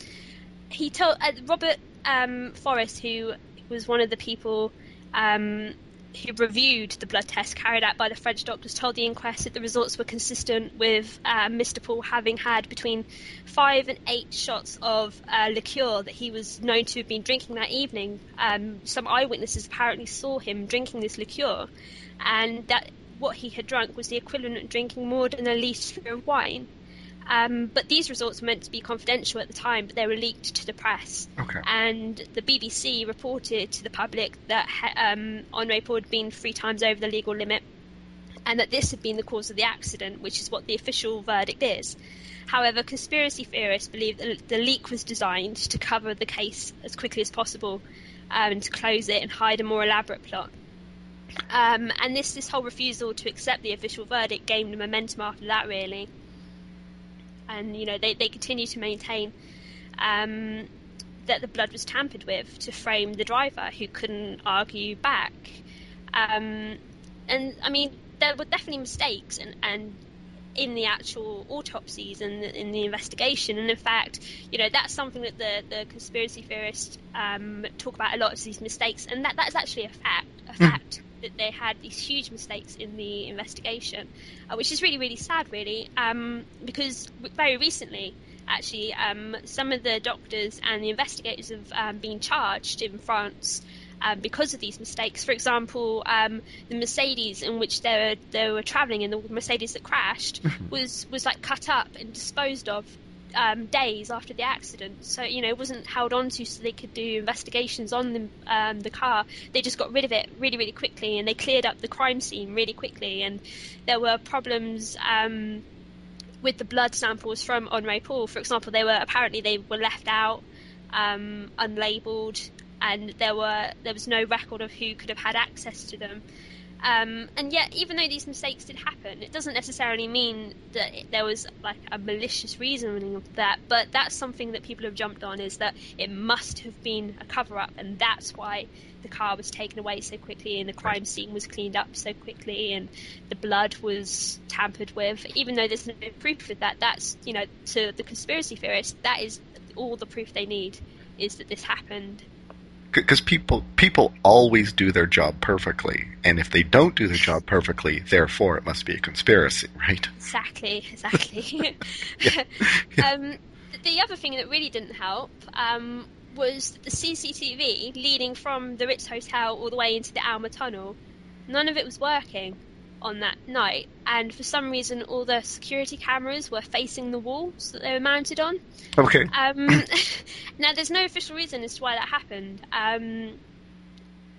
he told uh, Robert um, Forrest, who was one of the people um, who reviewed the blood test carried out by the French doctors told the inquest that the results were consistent with uh, Mr. Paul having had between five and eight shots of uh, liqueur that he was known to have been drinking that evening. Um, some eyewitnesses apparently saw him drinking this liqueur, and that what he had drunk was the equivalent of drinking more than a litre of wine. Um, but these results were meant to be confidential at the time, but they were leaked to the press. Okay. And the BBC reported to the public that um, Henri Paul had been three times over the legal limit and that this had been the cause of the accident, which is what the official verdict is. However, conspiracy theorists believe that the leak was designed to cover the case as quickly as possible um, and to close it and hide a more elaborate plot. Um, and this, this whole refusal to accept the official verdict gained momentum after that, really and you know they, they continue to maintain um, that the blood was tampered with to frame the driver who couldn't argue back. Um, and I mean, there were definitely mistakes and, and in the actual autopsies and the, in the investigation. And in fact, you know, that's something that the, the conspiracy theorists um, talk about a lot is these mistakes. And that, that's actually a fact, a mm. That they had these huge mistakes in the investigation, uh, which is really, really sad, really, um, because very recently, actually, um, some of the doctors and the investigators have um, been charged in France. Um, because of these mistakes, for example, um, the Mercedes in which they were they were traveling in the Mercedes that crashed was was like cut up and disposed of um, days after the accident. So you know, it wasn't held on to so they could do investigations on the um, the car. They just got rid of it really, really quickly, and they cleared up the crime scene really quickly. And there were problems. Um, with the blood samples from Henri Paul, for example, they were apparently they were left out, um, unlabeled, and there were there was no record of who could have had access to them. Um, and yet, even though these mistakes did happen, it doesn't necessarily mean that it, there was like a malicious reasoning of that. But that's something that people have jumped on is that it must have been a cover up, and that's why the car was taken away so quickly, and the crime scene was cleaned up so quickly, and the blood was tampered with. Even though there's no proof of that, that's you know to the conspiracy theorists, that is all the proof they need is that this happened because people people always do their job perfectly, and if they don't do their job perfectly, therefore it must be a conspiracy, right? Exactly, exactly. um, the other thing that really didn't help um, was the CCTV leading from the Ritz Hotel all the way into the Alma Tunnel. None of it was working on that night, and for some reason, all the security cameras were facing the walls that they were mounted on. Okay. Um, now, there's no official reason as to why that happened, um,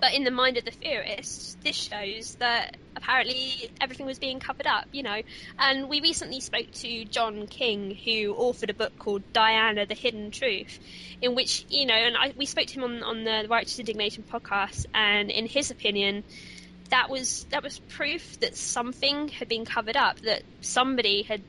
but in the mind of the theorists, this shows that apparently everything was being covered up, you know. And we recently spoke to John King, who authored a book called Diana: The Hidden Truth, in which, you know, and I, we spoke to him on on the Righteous Indignation podcast, and in his opinion that was that was proof that something had been covered up, that somebody had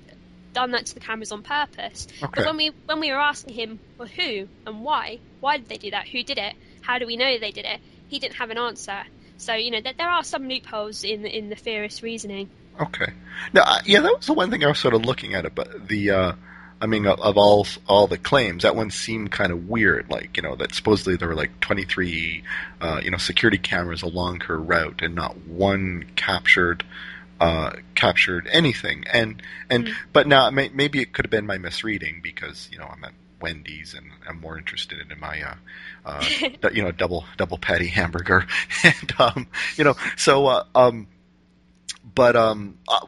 done that to the cameras on purpose. Okay. But when we when we were asking him, well, who and why? Why did they do that? Who did it? How do we know they did it? He didn't have an answer. So you know that there are some loopholes in in the theorist's reasoning. Okay. Now, yeah, that was the one thing I was sort of looking at it, but the, uh, I mean, of, of all all the claims, that one seemed kind of weird. Like, you know, that supposedly there were like 23, uh, you know, security cameras along her route, and not one captured, uh, captured anything. And and Mm. but now may, maybe it could have been my misreading because you know I'm at Wendy's and I'm more interested in my, uh, uh, you know, double double patty hamburger, and um, you know, so uh, um but um, uh,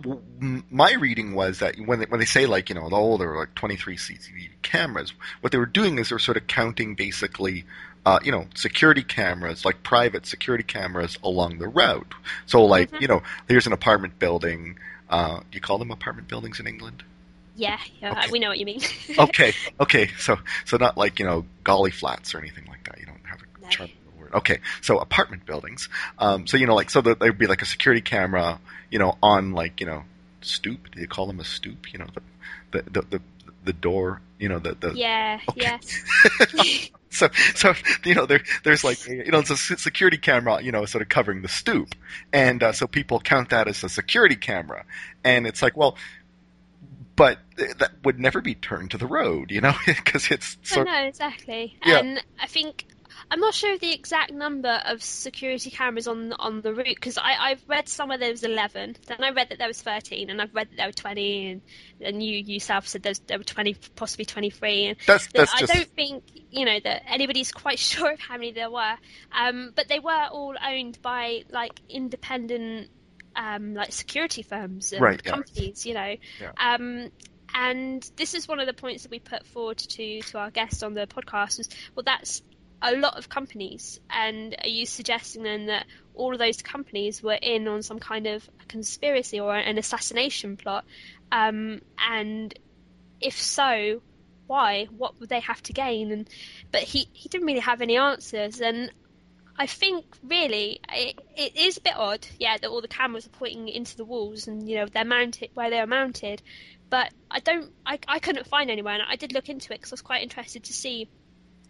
my reading was that when they, when they say like you know oh there were like 23 CCTV cameras, what they were doing is they're sort of counting basically. Uh, you know, security cameras, like private security cameras along the route. So, like, Mhm. you know, here's an apartment building. Uh, do you call them apartment buildings in England? Yeah, yeah, Okay. we know what you mean. Okay, okay. So, so not like you know, golly flats or anything like that. You don't have a No. charm Okay, so apartment buildings. Um, so you know, like, so there- there'd be like a security camera, you know, on like you know, stoop. Do you call them a stoop? You know, the the the the, the door. You know, the the. yeah, Okay. yes. So, so you know, there, there's like, you know, it's a security camera, you know, sort of covering the stoop, and uh, so people count that as a security camera, and it's like, well, but that would never be turned to the road, you know, because it's I sort. know exactly, Yeah. and I think I'm not sure of the exact number of security cameras on on the route because I I've read somewhere there was 11, then I read that there was 13, and I've read that there were 20, and and you yourself said there's there were 20, possibly 23, and That's that's I just don't think you know that anybody's quite sure of how many there were. Um, but they were all owned by like independent um, like security firms and Right, yeah. companies, you know. Yeah. Um, and this is one of the points that we put forward to to our guest on the podcast was well that's a lot of companies and are you suggesting then that all of those companies were in on some kind of conspiracy or an assassination plot? Um, and if so why? What would they have to gain? And but he he didn't really have any answers. And I think really it, it is a bit odd, yeah, that all the cameras are pointing into the walls and you know they're mounted where they are mounted, but I don't, I, I couldn't find anywhere, and I did look into it because I was quite interested to see,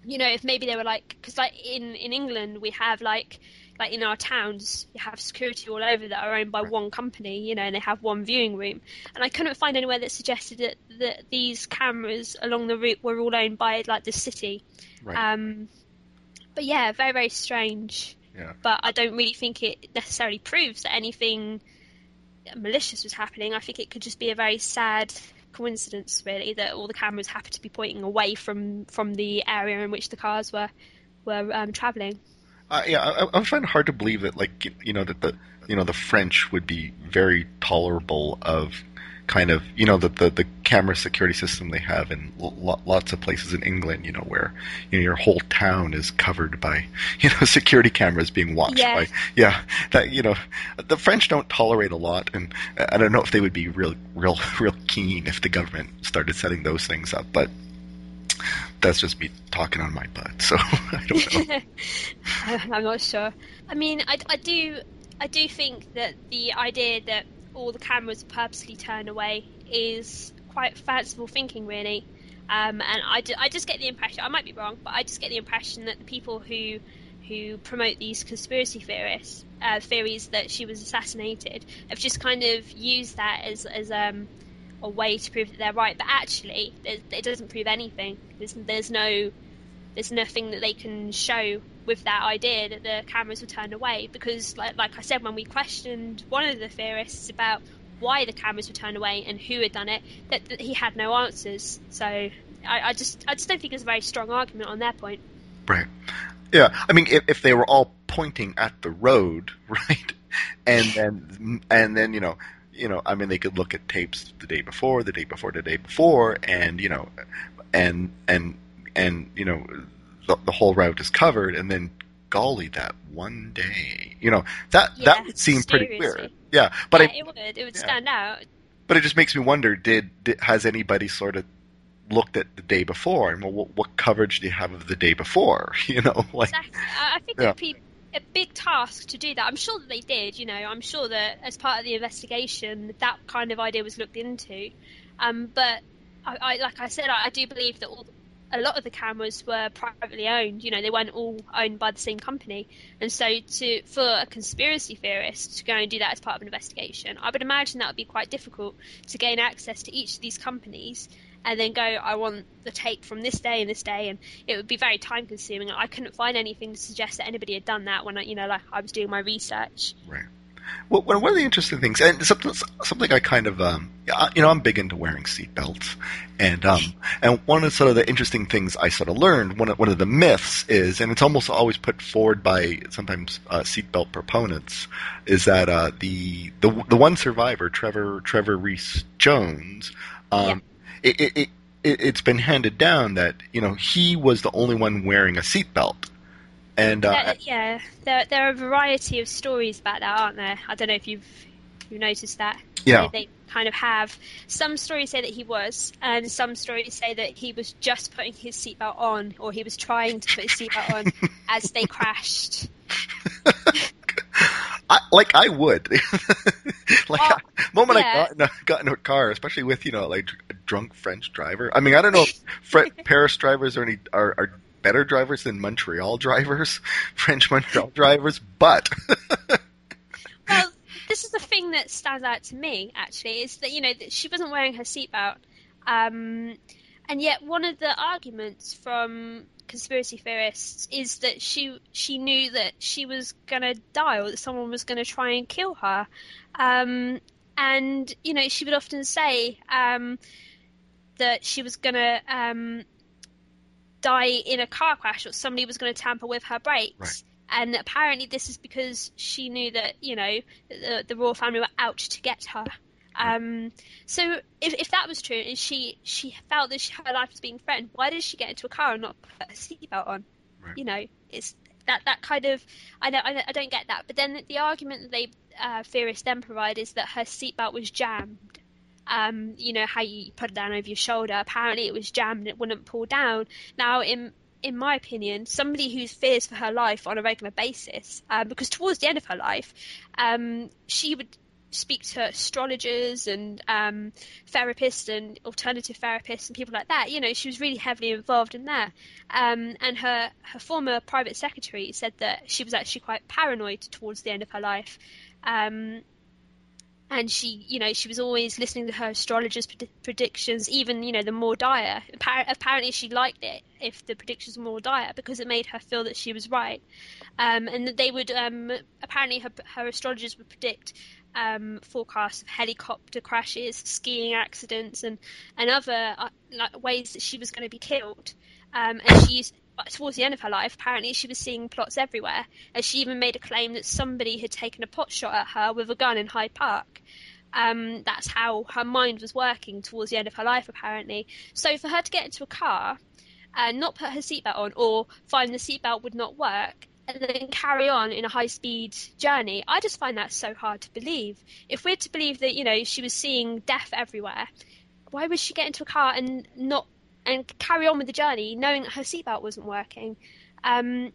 you know, if maybe they were like, because like in in England we have like like in our towns you have security all over that are owned by one company, you know, and they have one viewing room, and I couldn't find anywhere that suggested that that these cameras along the route were all owned by like the city. right. Um, but yeah, very very strange. Yeah. But I don't really think it necessarily proves that anything malicious was happening. I think it could just be a very sad coincidence, really, that all the cameras happened to be pointing away from from the area in which the cars were were um, traveling. Uh, yeah, I, I find it hard to believe that, like, you know, that the, you know, the French would be very tolerable of kind of, you know, the the, the camera security system they have in lo- lots of places in England, you know, where you know your whole town is covered by, you know, security cameras being watched Yeah. by, yeah, that you know, the French don't tolerate a lot, and I don't know if they would be real, real, real keen if the government started setting those things up, but. That's just me talking on my butt, so I don't know. I'm not sure. I mean, I, I do I do think that the idea that all the cameras purposely turn away is quite fanciful thinking, really. Um, and I, I just get the impression I might be wrong, but I just get the impression that the people who who promote these conspiracy theorists uh, theories that she was assassinated have just kind of used that as as um, a way to prove that they're right. But actually, it, it doesn't prove anything. There's there's no there's nothing that they can show with that idea that the cameras were turned away because like, like I said when we questioned one of the theorists about why the cameras were turned away and who had done it that, that he had no answers so I, I just I just don't think there's a very strong argument on their point Right. Yeah. I mean, if, if they were all pointing at the road, right, and then and then you know, you know, I mean, they could look at tapes the day before, the day before, the day before, and you know, and and and you know, the, the whole route is covered, and then golly, that one day, you know, that Yeah, that would seem pretty weird. Yeah, but yeah, I it would it would yeah. stand out but it just makes me wonder: did, did has anybody sort of looked at the day before, and well, what, what coverage do you have of the day before? You know, like exactly I, think Yeah. peop a big task to do that. I'm sure that they did. You know, I'm sure that as part of the investigation, that kind of idea was looked into. Um, but I, I, like I said, I, I do believe that all, a lot of the cameras were privately owned. You know, they weren't all owned by the same company. And so, to for a conspiracy theorist to go and do that as part of an investigation, I would imagine that would be quite difficult to gain access to each of these companies and then go, I want the tape from this day and this day, and it would be very time consuming. I couldn't find anything to suggest that anybody had done that when I, you know, like I was doing my research. Right. Well, one of the interesting things, and something, something I kind of, um, you know, I'm big into wearing seatbelts, and um, and one of sort of the interesting things I sort of learned, one of, one of the myths is, and it's almost always put forward by sometimes uh, seatbelt proponents, is that uh, the the the one survivor, Trevor Trevor Rees Jones, um, yeah. it, it, it it's been handed down that you know he was the only one wearing a seatbelt and uh, there, yeah, there there are a variety of stories about that, aren't there? I don't know if you've you noticed that. Yeah. They, they kind of have some stories say that he was, and some stories say that he was just putting his seatbelt on, or he was trying to put his seatbelt on as they crashed. I, like I would, like uh, moment yeah. I got in, a, got into a car, especially with you know like a drunk French driver. I mean, I don't know if Paris drivers are any are, are better drivers than Montreal drivers, French Montreal drivers, but. well, this is the thing that stands out to me, actually, is that, you know, that she wasn't wearing her seatbelt. Um, and yet, one of the arguments from conspiracy theorists is that she she knew that she was going to die or that someone was going to try and kill her. Um, and, you know, she would often say um, that she was going to um, die in a car crash or somebody was going to tamper with her brakes. Right. And apparently, this is because she knew that you know the, the royal family were out to get her. Um, so if, if that was true, and she she felt that she, her life was being threatened, why did she get into a car and not put a seatbelt on? Right. You know, it's that that kind of I don't I don't get that. But then the argument that they uh, theorists then provide is that her seatbelt was jammed um, you know how you put it down over your shoulder. Apparently, it was jammed and it wouldn't pull down. Now, in in my opinion, somebody who fears for her life on a regular basis, um, because towards the end of her life, um, she would speak to astrologers and um, therapists and alternative therapists and people like that. You know, she was really heavily involved in that. Um, and her her former private secretary said that she was actually quite paranoid towards the end of her life. Um, and she, you know, she was always listening to her astrologers' pred- predictions, even you know the more dire. apparently, she liked it if the predictions were more dire because it made her feel that she was right. Um, and that they would um, apparently her, her, astrologers would predict um, forecasts of helicopter crashes, skiing accidents, and and other uh, like ways that she was going to be killed. Um, and she used towards the end of her life, apparently she was seeing plots everywhere, and she even made a claim that somebody had taken a pot shot at her with a gun in Hyde Park. Um, that's how her mind was working towards the end of her life, apparently. So for her to get into a car and not put her seatbelt on, or find the seatbelt would not work, and then carry on in a high speed journey, I just find that so hard to believe. If we're to believe that, you know, she was seeing death everywhere, why would she get into a car and not and carry on with the journey, knowing that her seatbelt wasn't working, um,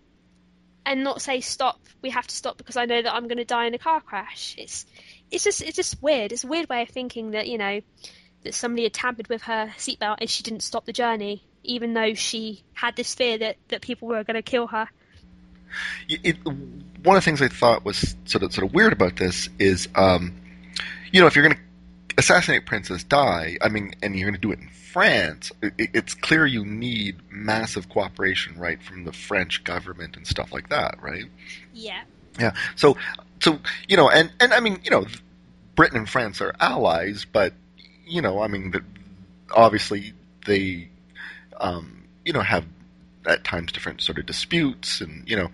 and not say stop. We have to stop because I know that I'm going to die in a car crash. It's it's just it's just weird. It's a weird way of thinking that you know that somebody had tampered with her seatbelt and she didn't stop the journey, even though she had this fear that that people were going to kill her. It, one of the things I thought was sort of sort of weird about this is, um, you know, if you're going to assassinate Princess Di, I mean, and you're going to do it in France, it, it's clear you need massive cooperation, right, from the French government and stuff like that, right? Yeah. Yeah. So, so you know, and and I mean, you know, Britain and France are allies, but you know, I mean, the, obviously they, um, you know, have at times different sort of disputes, and you know,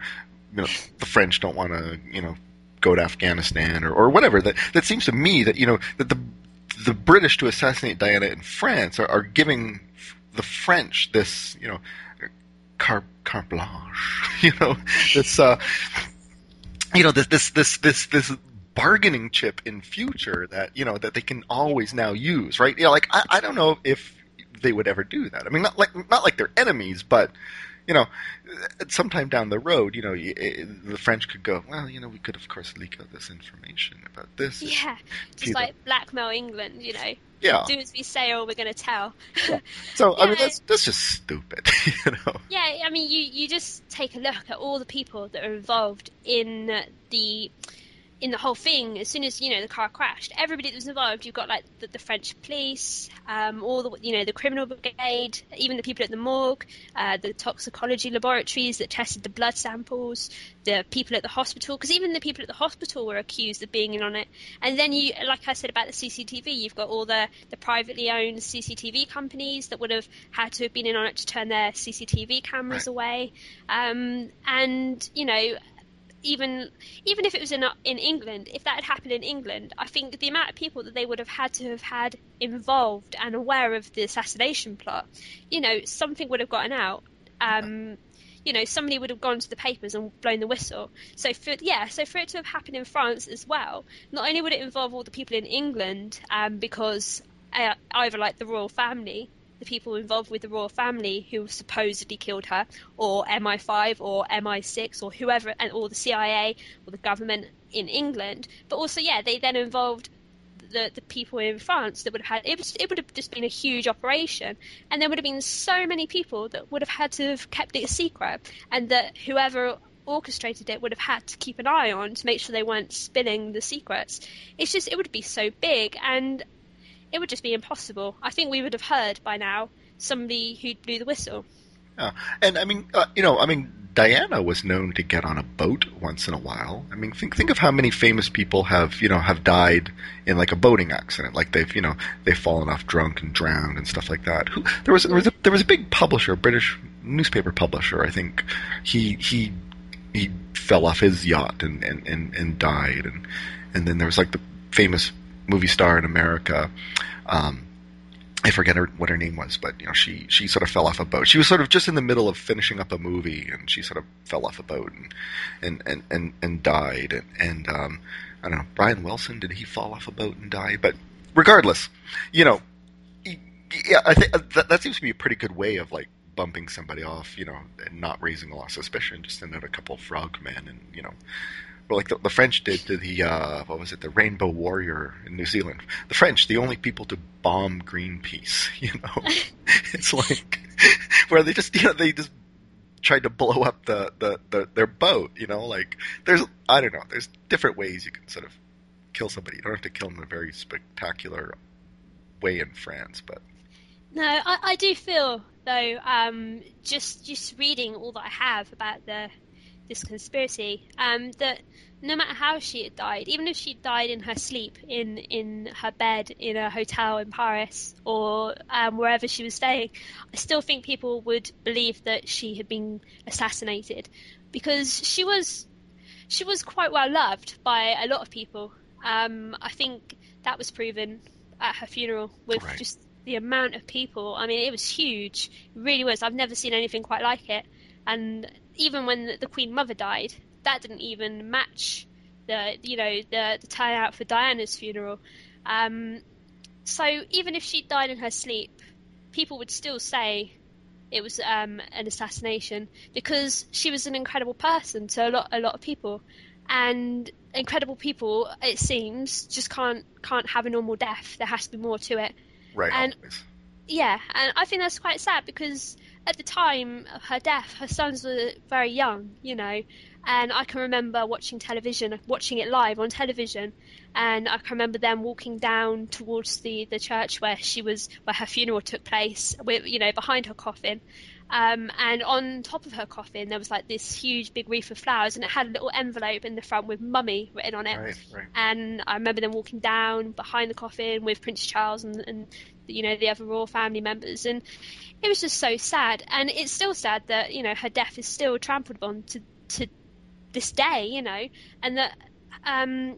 you know, the French don't want to, you know, go to Afghanistan or, or whatever. That that seems to me that you know that the the British to assassinate Diana in France are, are giving the French this, you know, carte, carte blanche, you know, this, uh, you know, this, this, this, this, this bargaining chip in future that, you know, that they can always now use, right? You know, like, I, I don't know if they would ever do that. I mean, not like, not like they're enemies, but, you know, sometime down the road, you know, eh, the French could go, well, you know, we could of course leak out this information about this. Yeah, just like blackmail England, you know. Yeah. Do as we say, or we're going to tell. Yeah. So. I mean, that's that's just stupid, you know. Yeah, I mean, you you just take a look at all the people that are involved in the in the whole thing, as soon as you know the car crashed, everybody that was involved, you've got like the, the French police, um, all the you know the criminal brigade, even the people at the morgue, uh, the toxicology laboratories that tested the blood samples, the people at the hospital, because even the people at the hospital were accused of being in on it. And then you, like I said about the CCTV, you've got all the the privately owned CCTV companies that would have had to have been in on it to turn their CCTV cameras right. away, um, and you know even even if it was in in England, if that had happened in England, I think the amount of people that they would have had to have had involved and aware of the assassination plot, you know, something would have gotten out. Um, you know, somebody would have gone to the papers and blown the whistle. So for yeah, so for it to have happened in France as well, not only would it involve all the people in England, um, because uh, either like the royal family the people involved with the royal family who supposedly killed her, or MI5 or MI6 or whoever, and or the CIA or the government in England. But also, yeah, they then involved the, the people in France that would have had it, was, it would have just been a huge operation, and there would have been so many people that would have had to have kept it a secret, and that whoever orchestrated it would have had to keep an eye on to make sure they weren't spilling the secrets. It's just it would be so big, and it would just be impossible. I think we would have heard by now somebody who blew the whistle. Yeah, and I mean, uh, you know, I mean, Diana was known to get on a boat once in a while. I mean, think think of how many famous people have you know have died in like a boating accident, like they've you know they've fallen off drunk and drowned and stuff like that. Who, there was there was a, there was a big publisher, a British newspaper publisher. I think he he he fell off his yacht and and and, and died, and and then there was like the famous movie star in America. Um, I forget her, what her name was, but you know, she she sort of fell off a boat. She was sort of just in the middle of finishing up a movie, and she sort of fell off a boat and and and and, and died. And, and um, I don't know, Brian Wilson did he fall off a boat and die? But regardless, you know, yeah, I think that, that seems to be a pretty good way of like bumping somebody off, you know, and not raising a lot of suspicion. Just send out a couple of frogmen and you know like the, the French did to the uh, what was it, the Rainbow Warrior in New Zealand. The French, the only people to bomb Greenpeace. You know, it's like where they just you know they just tried to blow up the, the, the their boat. You know, like there's I don't know, there's different ways you can sort of kill somebody. You don't have to kill them in a very spectacular way in France, but. No, I, I do feel though, um, just just reading all that I have about the this conspiracy um, that no matter how she had died, even if she died in her sleep in in her bed in a hotel in Paris or um, wherever she was staying, I still think people would believe that she had been assassinated because she was she was quite well loved by a lot of people. Um, I think that was proven at her funeral with right. just the amount of people. I mean, it was huge. It really was. I've never seen anything quite like it. And even when the Queen Mother died, that didn't even match the you know the, the turnout for Diana's funeral. Um, so even if she died in her sleep, people would still say it was um, an assassination because she was an incredible person to a lot a lot of people, and incredible people it seems just can't can't have a normal death. There has to be more to it. Right. And always. Yeah, and I think that's quite sad because at the time of her death, her sons were very young, you know, and I can remember watching television, watching it live on television, and I can remember them walking down towards the, the church where she was, where her funeral took place, with, you know, behind her coffin, um, and on top of her coffin, there was like this huge big wreath of flowers, and it had a little envelope in the front with "Mummy" written on it. Right, right. And I remember them walking down behind the coffin with Prince Charles and, and you know the other royal family members, and it was just so sad. And it's still sad that you know her death is still trampled upon to to this day, you know, and that um,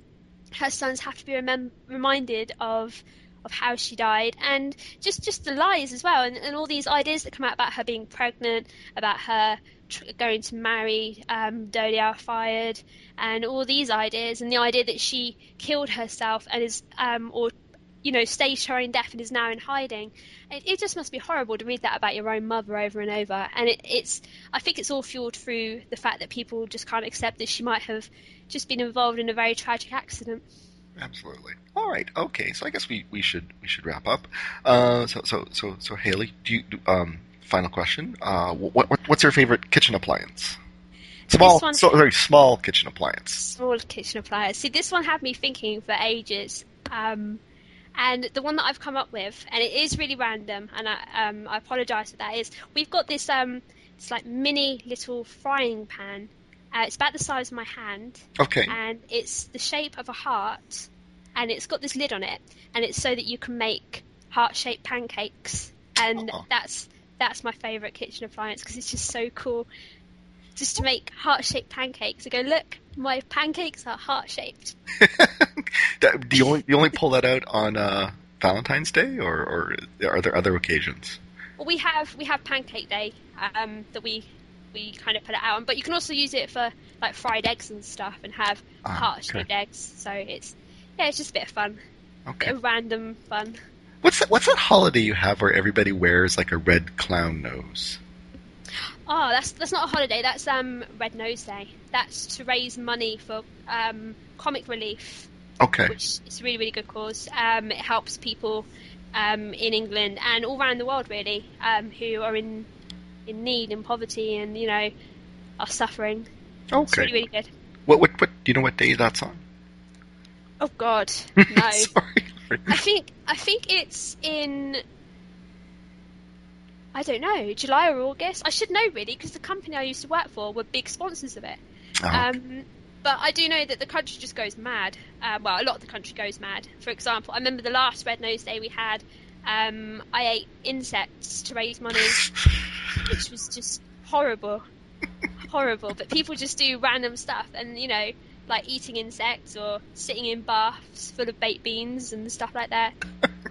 her sons have to be remem- reminded of of how she died and just just the lies as well and, and all these ideas that come out about her being pregnant about her tr- going to marry um, Dodi Al Fayed and all these ideas and the idea that she killed herself and is um, or you know, staged her own death and is now in hiding. It, it, just must be horrible to read that about your own mother over and over. And it, it's, I think it's all fueled through the fact that people just can't accept that she might have just been involved in a very tragic accident. Absolutely. All right. Okay. So I guess we, we should we should wrap up. Uh, so so so so Hayley, do you do, um final question? Uh, what, what what's your favorite kitchen appliance? Small, so, very small kitchen appliance. Small kitchen appliance. See, this one had me thinking for ages. Um, and the one that I've come up with, and it is really random, and I, um, I apologise for that, is we've got this um, it's like mini little frying pan. Uh, it's about the size of my hand. Okay. And it's the shape of a heart, and it's got this lid on it, and it's so that you can make heart-shaped pancakes, and oh. that's that's my favourite kitchen appliance because it's just so cool just to make heart shaped pancakes. I go, look, my pancakes are heart shaped. do you only you only pull that out on uh, Valentine's Day, or, or are there other occasions? Well, we have we have Pancake Day um, that we we kind of put it out on, but you can also use it for like fried eggs and stuff, and have ah, heart shaped okay. eggs. So it's yeah, it's just a bit of fun, okay. bit of random fun. What's that, what's that holiday you have where everybody wears like a red clown nose? Oh, that's that's not a holiday. That's um, Red Nose Day. That's to raise money for um, comic relief. Okay. Which is a really really good cause. Um, it helps people um, in England and all around the world really um, who are in in need, in poverty, and you know are suffering. Okay. It's really really good. What what what? Do you know what day that's on? Oh God, no. Sorry. I think I think it's in I don't know, July or August. I should know really because the company I used to work for were big sponsors of it. Oh. Um, but I do know that the country just goes mad. Uh, well, a lot of the country goes mad. For example, I remember the last Red Nose Day we had. Um, I ate insects to raise money, which was just horrible, horrible. But people just do random stuff, and you know, like eating insects or sitting in baths full of baked beans and stuff like that.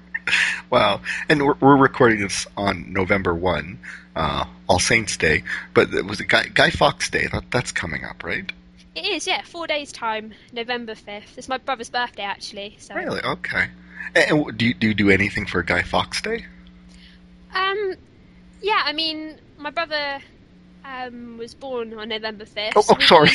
wow. And we're, we're, recording this on November 1, uh, All Saints Day, but it was Guy, Guy Fawkes Day. That, that's coming up, right? It is, yeah. Four days' time, November 5th. It's my brother's birthday, actually. So. Really? Okay. And do you, do you do anything for Guy Fawkes Day? Um, yeah, I mean, my brother um, was born on November 5th. Oh, so oh sorry.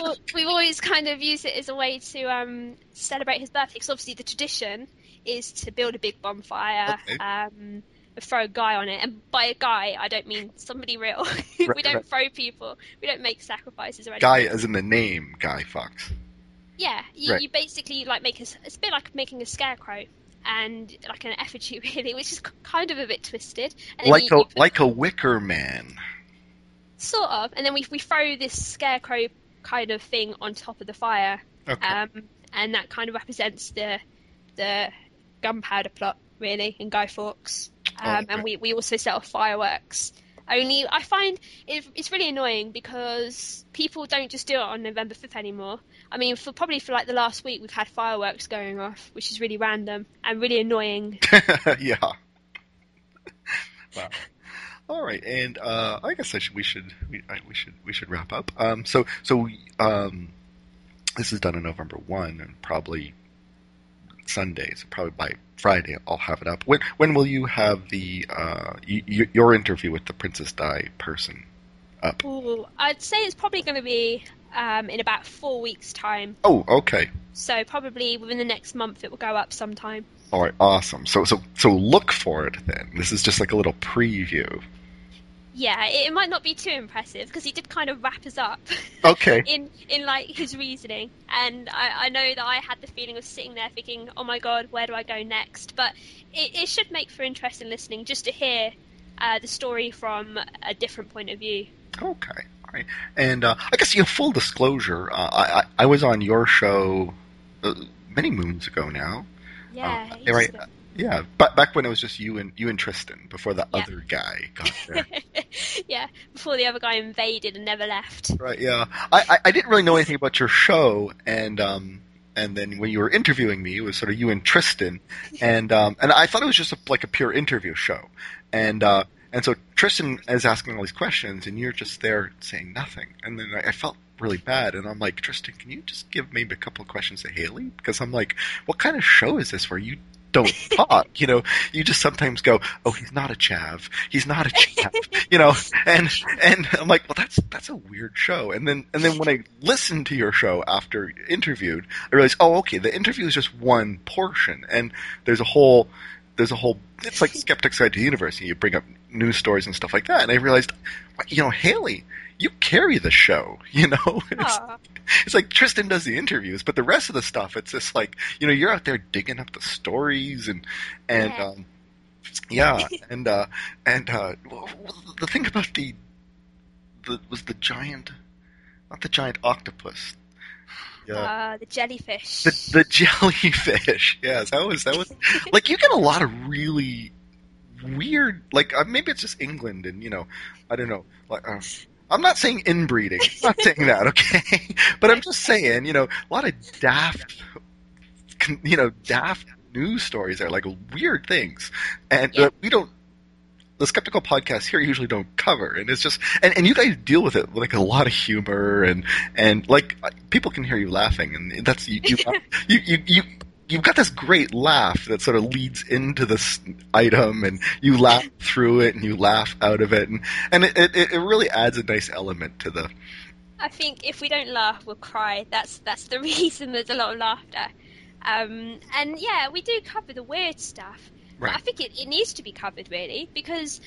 Always, we've, always kind of used it as a way to um, celebrate his birthday, because obviously the tradition is to build a big bonfire, okay. um, throw a guy on it, and by a guy I don't mean somebody real. we right, don't right. throw people. We don't make sacrifices or anything. Guy, as in the name Guy Fawkes. Yeah, you, right. you basically like make a, it's a bit like making a scarecrow and like an effigy really, which is kind of a bit twisted. like you, a you like a wicker man. Sort of, and then we we throw this scarecrow kind of thing on top of the fire, okay. um, and that kind of represents the the gunpowder plot, really, in Guy Fawkes. Um, oh, okay. And we, we also set off fireworks. Only I find it, it's really annoying because people don't just do it on November 5th anymore. I mean, for probably for like the last week, we've had fireworks going off, which is really random and really annoying. yeah. wow. All right, and uh, I guess I should, we should we, we should we should wrap up. Um, so so um, this is done on November one, and probably Sunday, so probably by Friday I'll have it up. When when will you have the uh, y- your interview with the Princess Di person up? Ooh, I'd say it's probably going to be um, in about four weeks' time. Oh, okay. So probably within the next month it will go up sometime. All right, awesome. So so so look for it then. This is just like a little preview yeah, it, might not be too impressive because he did kind of wrap us up. Okay. in in like his reasoning, and I, I know that I had the feeling of sitting there thinking, "Oh my god, where do I go next?" But it, it should make for interesting listening just to hear uh, the story from a different point of view. Okay. All right. And uh, I guess you know, full disclosure, uh, I, I was on your show uh, many moons ago now. Yeah. Uh, right. Yeah, but back when it was just you and you and Trystan before the yeah. other guy got there. yeah, before the other guy invaded and never left. Right. Yeah, I, I, I didn't really know anything about your show, and um and then when you were interviewing me, it was sort of you and Trystan, and um and I thought it was just a, like a pure interview show, and uh and so Trystan is asking all these questions, and you're just there saying nothing, and then I, I felt really bad. And I'm like, Trystan, can you just give maybe a couple of questions to Hayley? Because I'm like, what kind of show is this where you don't talk. You know, you just sometimes go, "Oh, he's not a chav. He's not a chav." you know, and and I'm like, "Well, that's that's a weird show." And then and then when I listened to your show after interviewed, I realized, "Oh, okay, the interview is just one portion, and there's a whole." There's a whole. It's like Skeptic's Guide to the Universe. And you bring up news stories and stuff like that, and I realized, you know, Hayley, you carry the show. You know, it's, it's like Trystan does the interviews, but the rest of the stuff, it's just like you know, you're out there digging up the stories and and Yeah. um, yeah, and uh, and uh, w- w- the thing about the the was the giant, not the giant octopus. Yeah. Uh, the jellyfish. The, the jellyfish, yes, that was that was like you get a lot of really weird, like uh, maybe it's just England and you know, I don't know, like uh, I'm not saying inbreeding, I'm not saying that, okay, but I'm just saying, you know, a lot of daft, you know, daft news stories are like weird things, and Yeah. uh, we don't. The skeptical podcasts here usually don't cover, and it's just and, and you guys deal with it with like a lot of humor and and like uh, people can hear you laughing, and that's you you you you. you You've got this great laugh that sort of leads into this item, and you laugh through it, and you laugh out of it, and and it, it, it really adds a nice element to the I think if we don't laugh, we'll cry. That's that's the reason there's a lot of laughter. Um, and yeah, we do cover the weird stuff. But I think it, it needs to be covered really because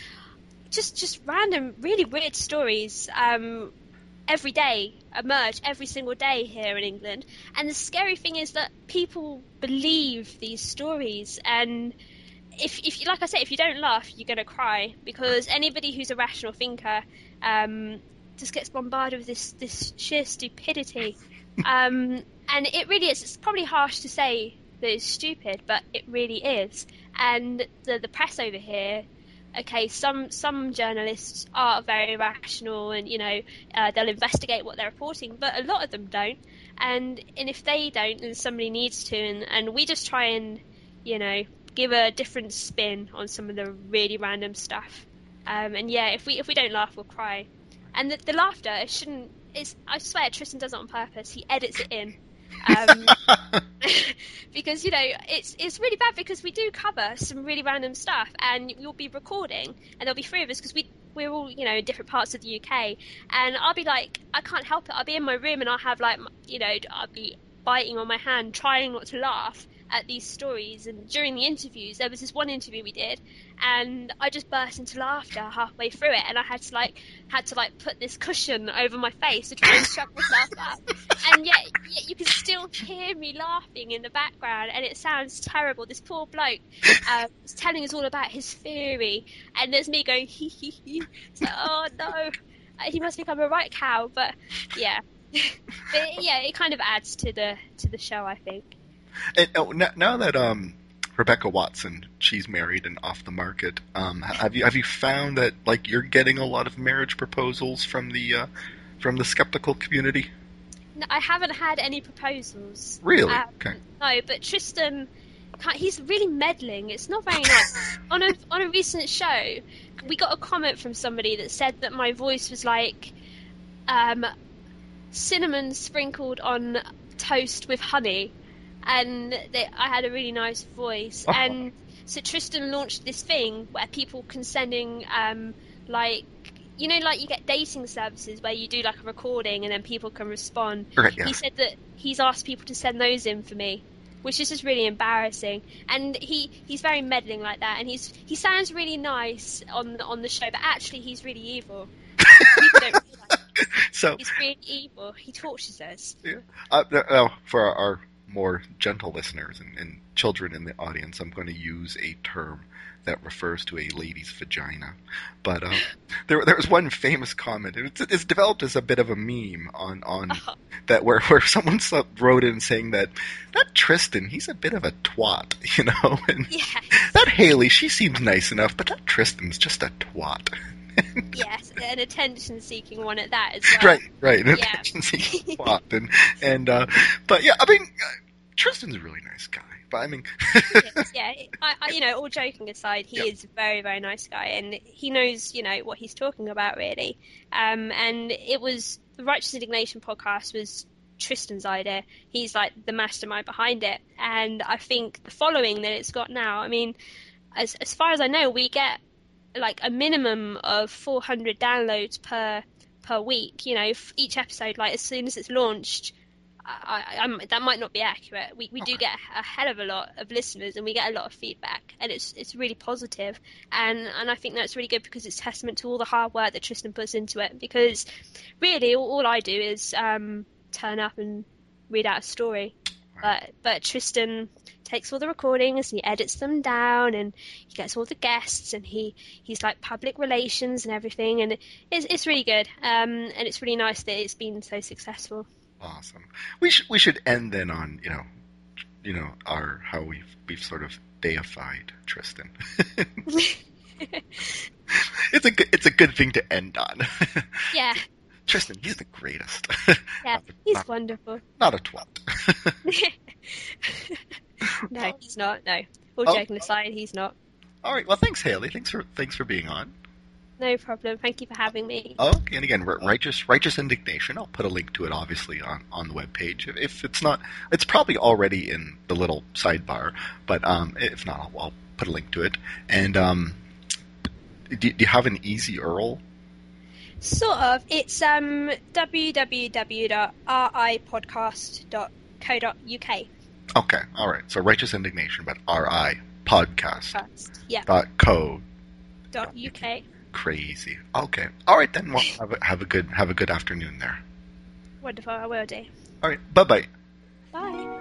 just just random, really weird stories um, every day emerge every single day here in England. And the scary thing is that people believe these stories and. If, if you like I said, if you don't laugh, you're gonna cry because anybody who's a rational thinker um, just gets bombarded with this this sheer stupidity. um, and it really is. It's probably harsh to say that it's stupid, but it really is. And the the press over here, okay, some some journalists are very rational, and you know uh, they'll investigate what they're reporting, but a lot of them don't. And and if they don't, then somebody needs to, and, and we just try and you know give a different spin on some of the really random stuff. Um, and yeah, if we if we don't laugh, we'll cry. And the, the laughter, it shouldn't. It's I swear Trystan does it on purpose. He edits it in. Um, because you know it's it's really bad because we do cover some really random stuff and we'll be recording and there'll be three of us because we we're all you know in different parts of the UK and I'll be like I can't help it. I'll be in my room and I'll have like you know I'll be biting on my hand trying not to laugh at these stories and during the interviews there was this one interview we did and I just burst into laughter halfway through it and I had to like had to like put this cushion over my face to try and shut myself up. And yet, yet you can still hear me laughing in the background and it sounds terrible. This poor bloke uh, is telling us all about his theory and there's me going hee hee hee. Like oh no. Uh, he must become a right cow but yeah. But yeah it kind of adds to the to the show I think And oh, now, now that um, Rebecca Watson, she's married and off the market, um, have you have you found that like you're getting a lot of marriage proposals from the uh, from the skeptical community? No, I haven't had any proposals. Really? Um, Okay. No, but Trystan, he's really meddling. It's not very nice. on a on a recent show, we got a comment from somebody that said that my voice was like um, cinnamon sprinkled on toast with honey, and that I had a really nice voice. Oh. And so Trystan launched this thing where people can send in um, like. You know, like you get dating services where you do like a recording and then people can respond Right, yeah. he said that he's asked people to send those in for me, which is just really embarrassing. And he, he's very meddling like that, and he's he sounds really nice on on the show, but actually he's really evil. People don't realise So he's really evil. He tortures us. uh, now, for our, our more gentle listeners and, and children in the audience, I'm going to use a term that refers to a lady's vagina. But uh, there, there was one famous comment. It's, it's developed as a bit of a meme on on that where where someone wrote in saying that that Trystan, he's a bit of a twat, you know, and Yes, that Hayley, she seems nice enough, but that Trystan's just a twat. yes, an attention-seeking one at that as well. right, right, an Yeah. attention-seeking twat, and and uh, but yeah, I mean, Trystan's a really nice guy, but I mean, Yes, yeah, I, I, you know, all joking aside, he Yep. is a very, very nice guy, and he knows, you know, what he's talking about, really. Um, and it was the Righteous Indignation podcast was Trystan's idea. He's like the mastermind behind it, and I think the following that it's got now. I mean, as as far as I know, we get like a minimum of 400 downloads per per week. You know, each episode, like as soon as it's launched, I, I, that might not be accurate. We we do get a hell of a lot of listeners, and we get a lot of feedback, and it's it's really positive, and and I think that's really good because it's testament to all the hard work that Trystan puts into it. Because really, all, all I do is um, turn up and read out a story, but but Trystan takes all the recordings and he edits them down, and he gets all the guests, and he he's like public relations and everything, and it's it's really good, um, and it's really nice that it's been so successful. Awesome. We should we should end then on you know, you know our how we've we've sort of deified Trystan. it's a good, it's a good thing to end on. Yeah. Trystan, he's the greatest. Yeah, he's not, wonderful. Not a twat. no, he's not. No. All Oh. joking aside, he's not. All right. Well, thanks, Hayley. Thanks for thanks for being on. No problem. Thank you for having me. Oh, and again, righteous righteous indignation. I'll put a link to it, obviously, on on the webpage. If, if it's not, it's probably already in the little sidebar. But um, if not, I'll, I'll put a link to it. And um, do, do you have an easy URL? Sort of. It's um www.ripodcast.co.uk. Okay, all right. So righteous indignation, but ri podcast First. Yeah. dot co Dot UK. Crazy. Okay, all right then. Well, have a, have a good have a good afternoon there. Wonderful. I will do. All right, bye bye. Bye.